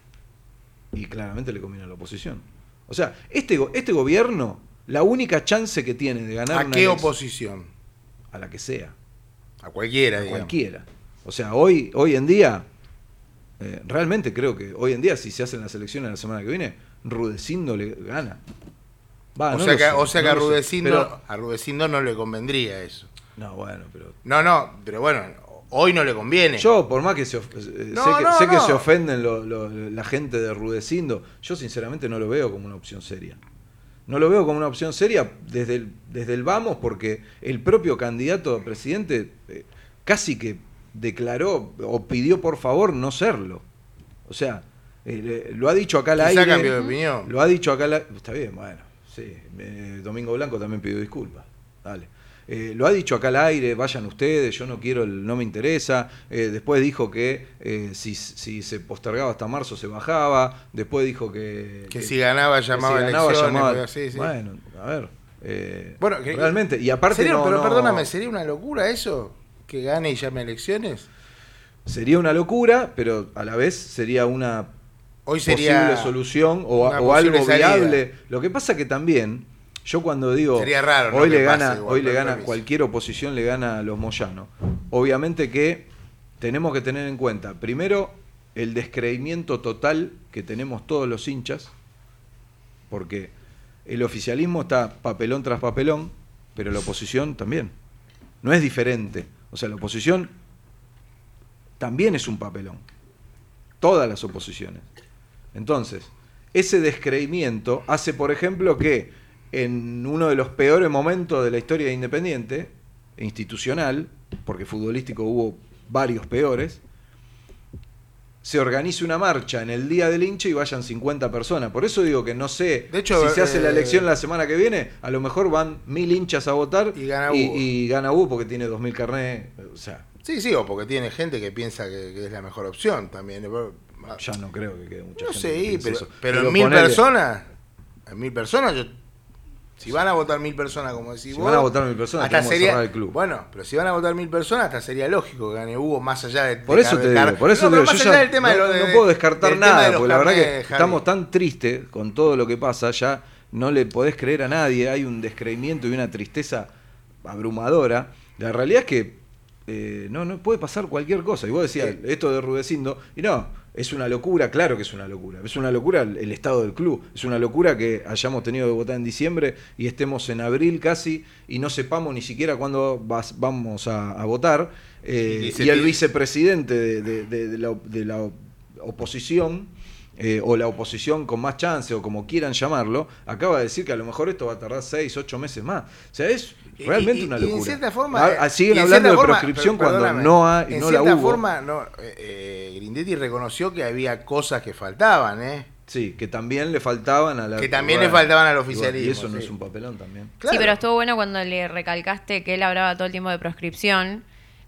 y claramente le conviene a la oposición. O sea, este, este gobierno, la única chance que tiene de ganar ¿A qué oposición? A la que sea, A cualquiera, a digamos. cualquiera. O sea, hoy, hoy en día, Eh, realmente creo que hoy en día, si se hacen las elecciones la semana que viene, Rudecindo le gana. Va, o, no sea que, sé, o sea que no a Rudecindo, pero- a Rudecindo no le convendría eso. no, bueno, pero No, no, pero bueno, hoy no le conviene. Yo, por más que se, of- eh, No, sé, que, sé se ofenden lo- lo- la gente de Rudecindo, yo sinceramente no lo veo como una opción seria. No lo veo como una opción seria desde el, desde el vamos, porque el propio candidato a presidente eh, casi que declaró o pidió por favor no serlo. O sea, eh, lo ha dicho acá al aire. cambió de opinión. Lo ha dicho acá al aire. Está bien, bueno, sí. eh, Domingo Blanco también pidió disculpas. Dale. Eh, lo ha dicho acá al aire, vayan ustedes, yo no quiero, el- no me interesa. Eh, después dijo que eh, si, si se postergaba hasta marzo se bajaba. Después dijo que. que si ganaba llamaba si ganaba, elecciones. llamaba- pues, sí, sí. Bueno, a ver. eh, Bueno, que- realmente. Y aparte, ¿Sería- no- pero no- perdóname, ¿sería una locura eso? Que gane y llame elecciones. sería una locura, pero a la vez sería una Hoy sería. posible solución o, una o posible algo salida. viable. Lo que pasa que también, yo cuando digo, Sería raro, hoy le gana, igual, hoy le gana cualquier oposición le gana a los moyanos. Obviamente que tenemos que tener en cuenta, primero, el descreimiento total que tenemos todos los hinchas, porque el oficialismo está papelón tras papelón, pero la oposición también. No es diferente. O sea, la oposición también es un papelón. Todas las oposiciones. Entonces, ese descreimiento hace, por ejemplo, que en uno de los peores momentos de la historia de Independiente, institucional, porque futbolístico hubo varios peores, se organice una marcha en el día del hincha y vayan 50 personas. Por eso digo que no sé De hecho, si se hace la eh, elección la semana que viene, a lo mejor van mil hinchas a votar Y gana y, Hugo. y gana Hugo porque tiene 2.000 carnés. O sea, Sí, sí, o porque tiene gente que piensa que, que es la mejor opción también. ya no creo que quede mucha No gente sé, que piense pero, en mil personas, en mil personas, yo, si van a votar mil personas, como decís Si vos, van a votar mil personas, hasta sería, cerrar el club. Bueno, pero si van a votar mil personas, hasta sería lógico que gane Hugo más allá de. Por de eso te digo, por eso No, digo, más yo allá ya del tema no, de- no puedo descartar de nada, porque la verdad que estamos tan tristes con todo lo que pasa, ya no le podés creer a nadie, hay un descreimiento y una tristeza abrumadora. La realidad es que eh, no, no puede pasar cualquier cosa. Y vos decías, Sí. esto de Rudecindo, y no, es una locura, claro que es una locura. Es una locura el, estado del club. Es una locura que hayamos tenido que votar en diciembre y estemos en abril casi y no sepamos ni siquiera cuándo vas- vamos a, a votar. Eh, Y el vicepresidente de, de- de- de la, de la oposición, eh, o la oposición con más chance, o como quieran llamarlo, acaba de decir que a lo mejor esto va a tardar seis, ocho meses más. O sea, es Y- realmente y- una y locura. en cierta forma. Ah, ah, siguen y en hablando de cierta forma, proscripción cuando no, ha, en no la cierta hubo. forma, no, eh, eh, Grindetti reconoció que había cosas que faltaban, ¿eh? Sí, que también le faltaban a la. Que también le faltaban al y bueno, oficialismo, Y eso no sí. es un papelón también. Claro. Sí, pero estuvo bueno cuando le recalcaste que él hablaba todo el tiempo de proscripción,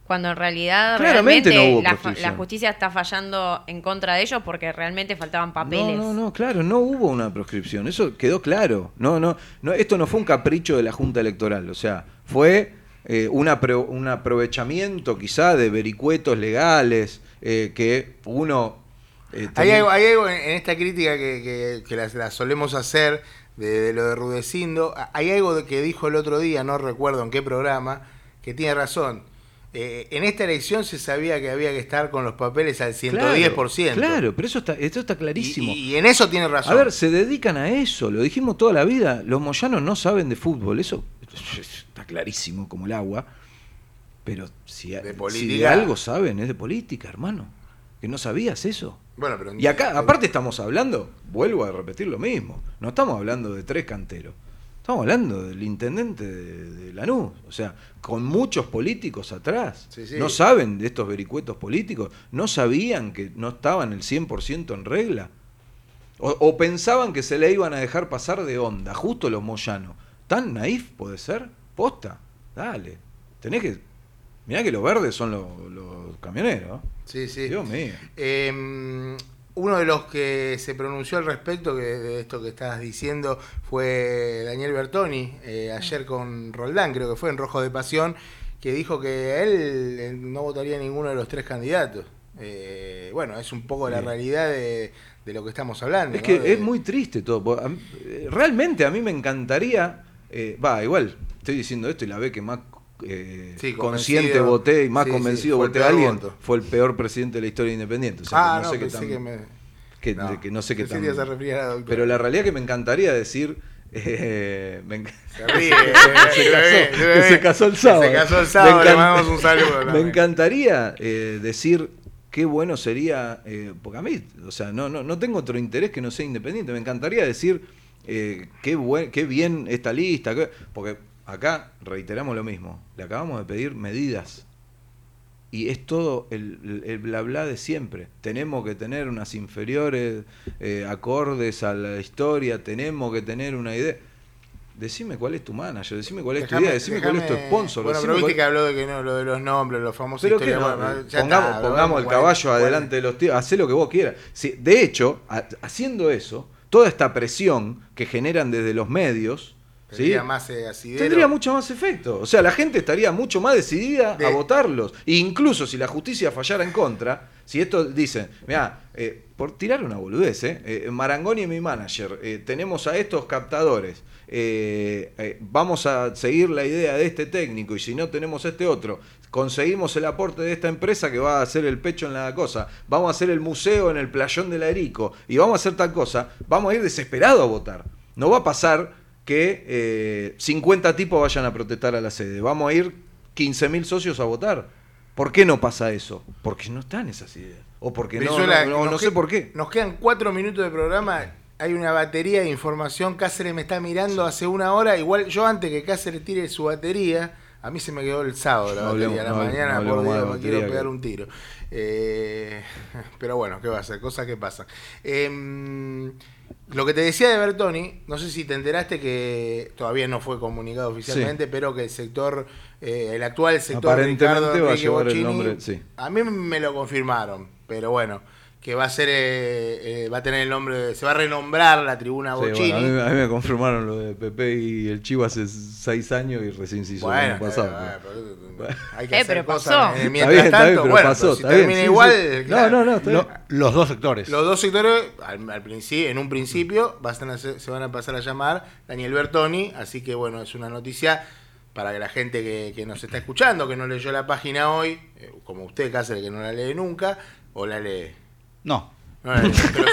cuando en realidad Claramente realmente no hubo la, fa- proscripción. la justicia está fallando en contra de ellos porque realmente faltaban papeles. No, no, no, claro, no hubo una proscripción, eso quedó claro. No, no, no, esto no fue un capricho de la Junta Electoral, o sea, fue eh, un, apro- un aprovechamiento quizá de vericuetos legales eh, que uno... eh, Hay algo, hay algo en, esta crítica que, que, que la, la solemos hacer de, de lo de Rudecindo. Hay algo de que dijo el otro día, no recuerdo en qué programa, que tiene razón. Eh, en esta elección se sabía que había que estar con los papeles al 110%. Claro, claro, pero eso está, esto está clarísimo. Y, y en eso tiene razón. A ver, se dedican a eso, lo dijimos toda la vida. Los moyanos no saben de fútbol, eso está clarísimo como el agua. Pero si, De si de política. algo saben, es de política, hermano. Que no sabías eso. bueno, pero Y acá, aparte estamos hablando, vuelvo a repetir lo mismo, no estamos hablando de tres canteros, estamos hablando del intendente de, de Lanús, o sea, con muchos políticos atrás. Sí, sí. No saben de estos vericuetos políticos, no sabían que no estaban el 100% en regla. O, o pensaban que se le iban a dejar pasar de onda, justo los moyanos. ¿Tan naif puede ser? Posta, dale. Tenés que... Mirá que los verdes son los, los camioneros. Sí, sí. Dios mío. Eh, uno de los que se pronunció al respecto que, de esto que estás diciendo fue Daniel Bertoni, eh, ayer con Roldán, creo que fue en Rojo de Pasión, que dijo que él eh, no votaría ninguno de los tres candidatos. Eh, bueno, es un poco la realidad de, de lo que estamos hablando. Es ¿no? que De- es muy triste todo. Realmente a mí me encantaría. eh, Va, igual, estoy diciendo esto y la ve que más eh, Sí, consciente voté y más Sí, convencido voté a alguien, voto. fue el peor presidente de la historia de Independiente. O sea, ah, no, sé qué tan- que me... que- no, que no sé qué tan- la. Pero la realidad que me encantaría decir. eh, me enc- Se ríe, se casó, que se casó el sábado. Se casó el sábado, Me le mandamos un saludo. Me encantaría eh, decir qué bueno sería, eh, porque a mí, o sea, no, no, no tengo otro interés que no sea independiente. Me encantaría decir eh, qué, buen, qué bien esta lista, porque acá reiteramos lo mismo. Le acabamos de pedir medidas. Y es todo el, el- bla bla de siempre. Tenemos que tener unas inferiores eh, acordes a la historia, tenemos que tener una idea. Decime cuál es tu manager, decime cuál es tu idea, decime cuál es tu sponsor. Bueno, pero viste cuál- que habló de que no, lo de los nombres, los famosos pero que historias, no, bueno, ya pongamos, está, pongamos el caballo bueno. adelante de los tíos, hacé lo que vos quieras. Sí, de hecho, ha- haciendo eso, toda esta presión que generan desde los medios, ¿sí? Tendría más eh, tendría mucho más efecto. O sea, la gente estaría mucho más decidida De- a votarlos. E incluso si la justicia fallara en contra, si esto dicen, mira, por tirar una boludez, ¿eh? Eh, Marangoni es mi manager, eh, tenemos a estos captadores, eh, eh, vamos a seguir la idea de este técnico y si no tenemos este otro, conseguimos el aporte de esta empresa que va a hacer el pecho en la cosa, vamos a hacer el museo en el playón de la Erico y vamos a hacer tal cosa, vamos a ir desesperados a votar. No va a pasar que eh, 50 tipos vayan a protestar a la sede. Vamos a ir 15.000 socios a votar. ¿Por qué no pasa eso? Porque no están esas ideas. O porque no, no, no- sé por qué. Nos quedan cuatro minutos de programa. Hay una batería de información. Cáceres me está mirando hace una hora. Igual yo antes que Cáceres tire su batería, a mí se me quedó el sábado la batería. a la mañana, por Dios, me quiero que- pegar un tiro. Eh, pero bueno, ¿qué va a ser? Cosas que pasan. Em, lo que te decía de Bertoni, no sé si te enteraste que todavía no fue comunicado oficialmente, pero que el sector, eh, el actual sector Aparentemente Ricardo va a llevar el nombre, sí. a mí me lo confirmaron, pero bueno, que va a ser, eh, eh, va a tener el nombre, de- se va a renombrar la tribuna Sí, bueno, a, mí, a mí me confirmaron lo de Pepe y el Chivo hace seis años y recién se hizo el Bueno, año pasado. eh, pero- hay que Eh, hacer pero cosas pasó. eh, Está mientras bien, está tanto, bien, pero bueno, pasó, pero si está bien, termina sí, igual, sí. claro. No, no, no, está Lo- bien. los dos sectores. Los dos sectores, al, al principio, en un principio, van a ser- se van a pasar a llamar Daniel Bertoni, así que bueno, es una noticia para que la gente que, que nos está escuchando, que no leyó la página hoy, eh, como usted, Cáceres, que no la lee nunca, o la lee. No. Pero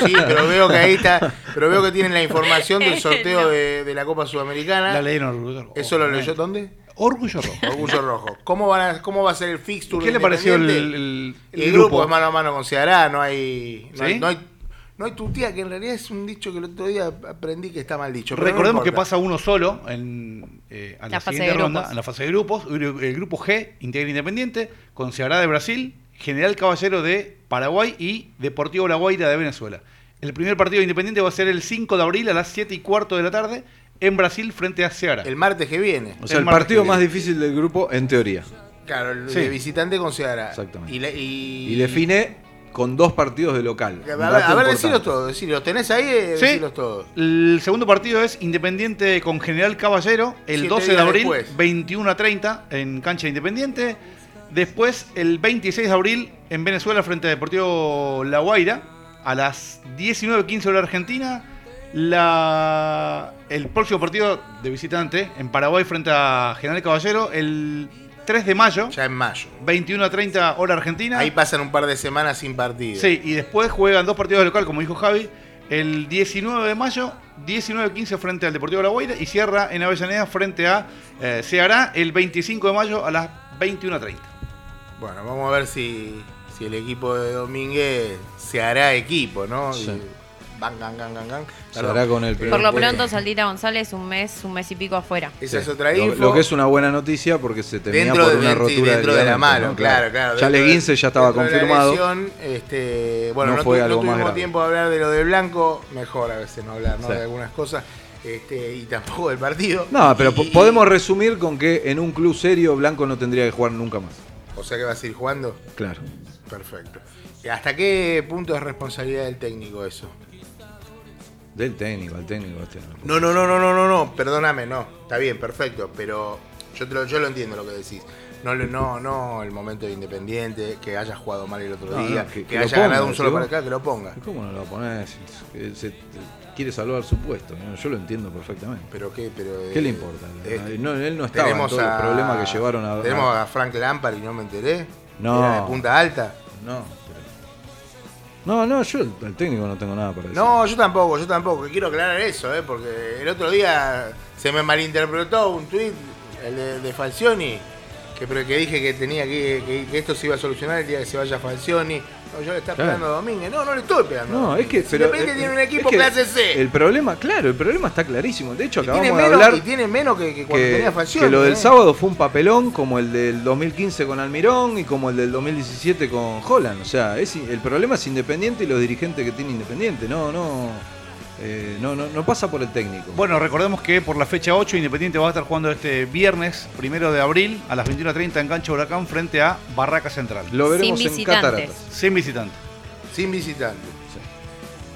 sí, pero veo que ahí está, pero veo que tienen la información del sorteo de, de la Copa Sudamericana. La ley en Orgullo Rojo. ¿Eso lo leyó dónde? Orgullo Rojo. Orgullo Rojo. ¿Cómo, van a- ¿Cómo va a ser el fixture ¿Qué le pareció el, el- El, el grupo? es mano a mano con Ceará, no hay, no, ¿Sí? hay, no hay no hay tutía, que en realidad es un dicho que el otro día aprendí que está mal dicho. pero no Recordemos que pasa uno solo en, eh, a la, La fase siguiente de ronda, grupos. en la fase de grupos. El grupo G, integra Independiente, con Ceará de Brasil, General Caballero de Paraguay y Deportivo La Guaira de Venezuela. El primer partido de Independiente va a ser el 5 de abril a las 7 y cuarto de la tarde en Brasil frente a Ceará. El martes que viene. O sea, el partido más difícil del grupo, en teoría. Claro, el Sí. de visitante con Ceará. Exactamente. Y, la- y- Y define con dos partidos de local. A ver, a ver decilos todos, decilos. ¿Tenés ahí? Eh, Sí. Decilos todos. El segundo partido es Independiente con General Caballero, el Siete 12 de abril, después. 21 a 30 en cancha de Independiente. Después, el 26 de abril, en Venezuela, frente a Deportivo La Guaira, a las 19.15 hora Argentina. La, el próximo partido de visitante en Paraguay frente a General Caballero, el 3 de mayo, Ya en mayo. 21 a 30 hora Argentina. Ahí pasan un par de semanas sin partido. Sí, y después juegan dos partidos de local, como dijo Javi, el 19 de mayo, 19-15 frente al Deportivo de La Guaira y cierra en Avellaneda frente a eh, Ceará el 25 de mayo a las 21.30. Bueno, vamos a ver si, si el equipo de Domínguez se hará equipo, ¿no? Sí. Y- Van, gan, gan, gan, gan. Se hará con el Por lo pronto, Saldita González, un mes, un mes y pico afuera. Esa es otra Lo, info. lo que es una buena noticia porque se temía dentro por de, una rotura dentro de la mano, ¿no? claro, claro. Ya Leguince ya estaba dentro de la confirmado. lesión, este, bueno, No no, fue tu- no algo tuvimos tiempo de hablar de lo de Blanco, mejor a veces no hablar ¿no? Sí. de algunas cosas, este, y tampoco del partido. No, pero Y- podemos resumir con que en un club serio Blanco no tendría que jugar nunca más. O sea que vas a ir jugando. Claro. Perfecto. ¿Y ¿Hasta qué punto es responsabilidad del técnico eso? Del técnico, al técnico. este, No, no, no, no, no, no, no, perdóname, no. Está bien, perfecto, pero yo, te lo, yo lo entiendo lo que decís. No, no, no el momento de Independiente, que haya jugado mal el otro No, no, día, que- que, que lo haya ponga, ganado un solo para acá, que lo ponga. ¿Cómo no lo? Se, se- quiere salvar su puesto. Yo lo entiendo perfectamente. Pero qué, pero. ¿Qué le eh, importa? eh, No, él no estaba en a- problemas que llevaron a. Tenemos a Frank Lampard y no me enteré. No. Era de punta alta. No, No, no, yo al al técnico no tengo nada para decir. No, yo tampoco, yo tampoco. Quiero aclarar eso, ¿eh? porque el otro día se me malinterpretó un tuit, el de, de Falcioni, que, pero que dije que tenía que, que- que esto se iba a solucionar el día que se vaya Falcioni. No, yo le estaba Claro. pegando a Domínguez. No, no le estoy pegando. No, es que. Si Pero, eh, tiene un es equipo que clase C. El problema, claro, el problema está clarísimo. De hecho, y, acabamos de hablar y tiene menos que, que cuando tenía Falcioni. que lo del ¿eh? sábado fue un papelón como el del 2015 con Almirón y como el del 2017 con Holland. O sea, es, el problema es Independiente y los dirigentes que tiene Independiente. No, no, eh, no, no, no pasa por el técnico. Bueno, recordemos que por la fecha 8 Independiente va a estar jugando este viernes, primero de abril, a las 21.30 en Cancha Huracán frente a Barraca Central. lo veremos sin en visitantes. Cataratas. Sin visitante. Sin visitante.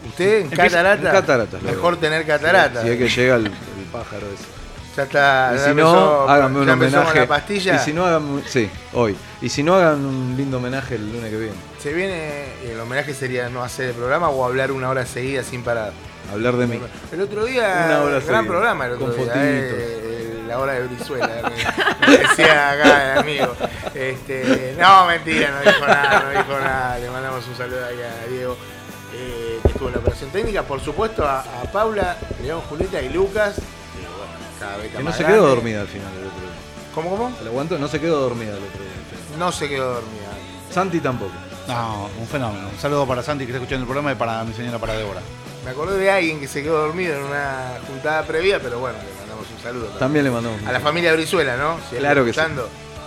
Usted en Empieza- catarata. en cataratas, Mejor veo. tener catarata. Si es que llega el, el pájaro ese. Ya está. Y si empezó- no, háganme un empezó homenaje. la pastilla. Y si no hagan, sí, hoy. Y si no hagan un lindo homenaje el lunes que viene. Se viene, el homenaje sería no hacer el programa o hablar una hora seguida sin parar. Hablar de mí. El otro día, Una hora gran seguida, programa el otro con día, eh, la hora de Brizuela, me, me decía acá el amigo. Este, no, mentira, no dijo nada, no dijo nada. Le mandamos un saludo ahí a Diego, eh, que estuvo en la operación técnica. Por supuesto a, a Paula, León, Julieta y Lucas. Y bueno, cada vez está Que no se quedó dormida al final el otro día. ¿Cómo, cómo? ¿Se lo aguanto? No se quedó dormida el otro día. No se quedó dormida. Santi tampoco. No, un fenómeno. Un saludo para Santi que está escuchando el programa y para mi señora, para Débora. Me acordé de alguien que se quedó dormido en una juntada previa, pero bueno, le mandamos un saludo. también. También le mandamos. un A la familia Brizuela, ¿no? Si Claro que sí.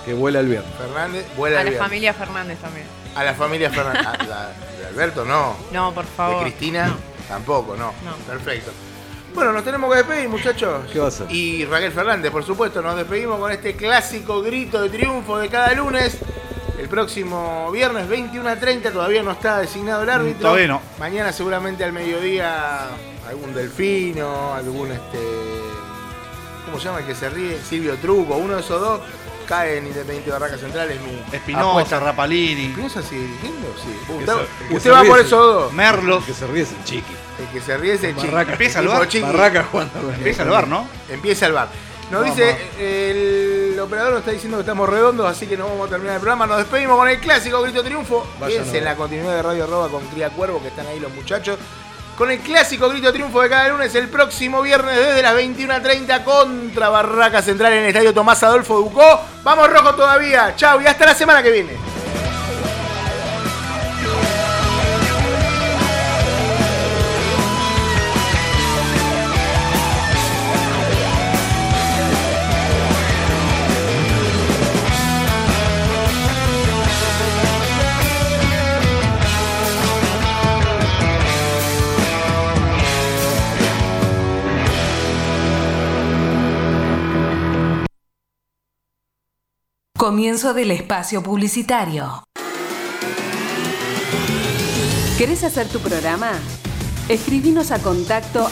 Que vuela el viernes. Fernández, vuela A el la viernes. familia Fernández también. A la familia Fernández. A la- de Alberto, no. No, por De favor. Cristina, tampoco, no. No. Perfecto. Bueno, nos tenemos que despedir, muchachos. ¿Qué va a? Y Raquel Fernández, por supuesto, nos despedimos con este clásico grito de triunfo de cada lunes. El próximo viernes 21 a 30 todavía no está designado el árbitro. Todavía no. Mañana seguramente al mediodía algún delfino, algún este. ¿Cómo se llama el que se ríe? Silvio Truco, uno de esos dos cae en Independiente Barraca Central, es mi Espinosa. Rapalini, ¿Espinosa sigue dirigiendo? Sí. que Usted, se- el va por es el- esos dos. Merlos. Que se ríe es el chiqui. El que se ríe es el. Barraca. Empieza el bar. chiqui. Barraca jugando. Empieza el bar, ¿no? Empieza el bar. Nos Vamos. dice, el operador nos está diciendo que estamos redondos, así que no vamos a terminar el programa. Nos despedimos con el clásico Grito Triunfo. A en la continuidad de Radio Arroba con Cría Cuervo, que están ahí los muchachos. Con el clásico Grito Triunfo de cada lunes, el próximo viernes desde las 21.30 contra Barraca Central en el Estadio Tomás Adolfo Ducó. Vamos rojo todavía. Chau y hasta la semana que viene. Comienzo del espacio publicitario. ¿Querés hacer tu programa? Escribinos a contacto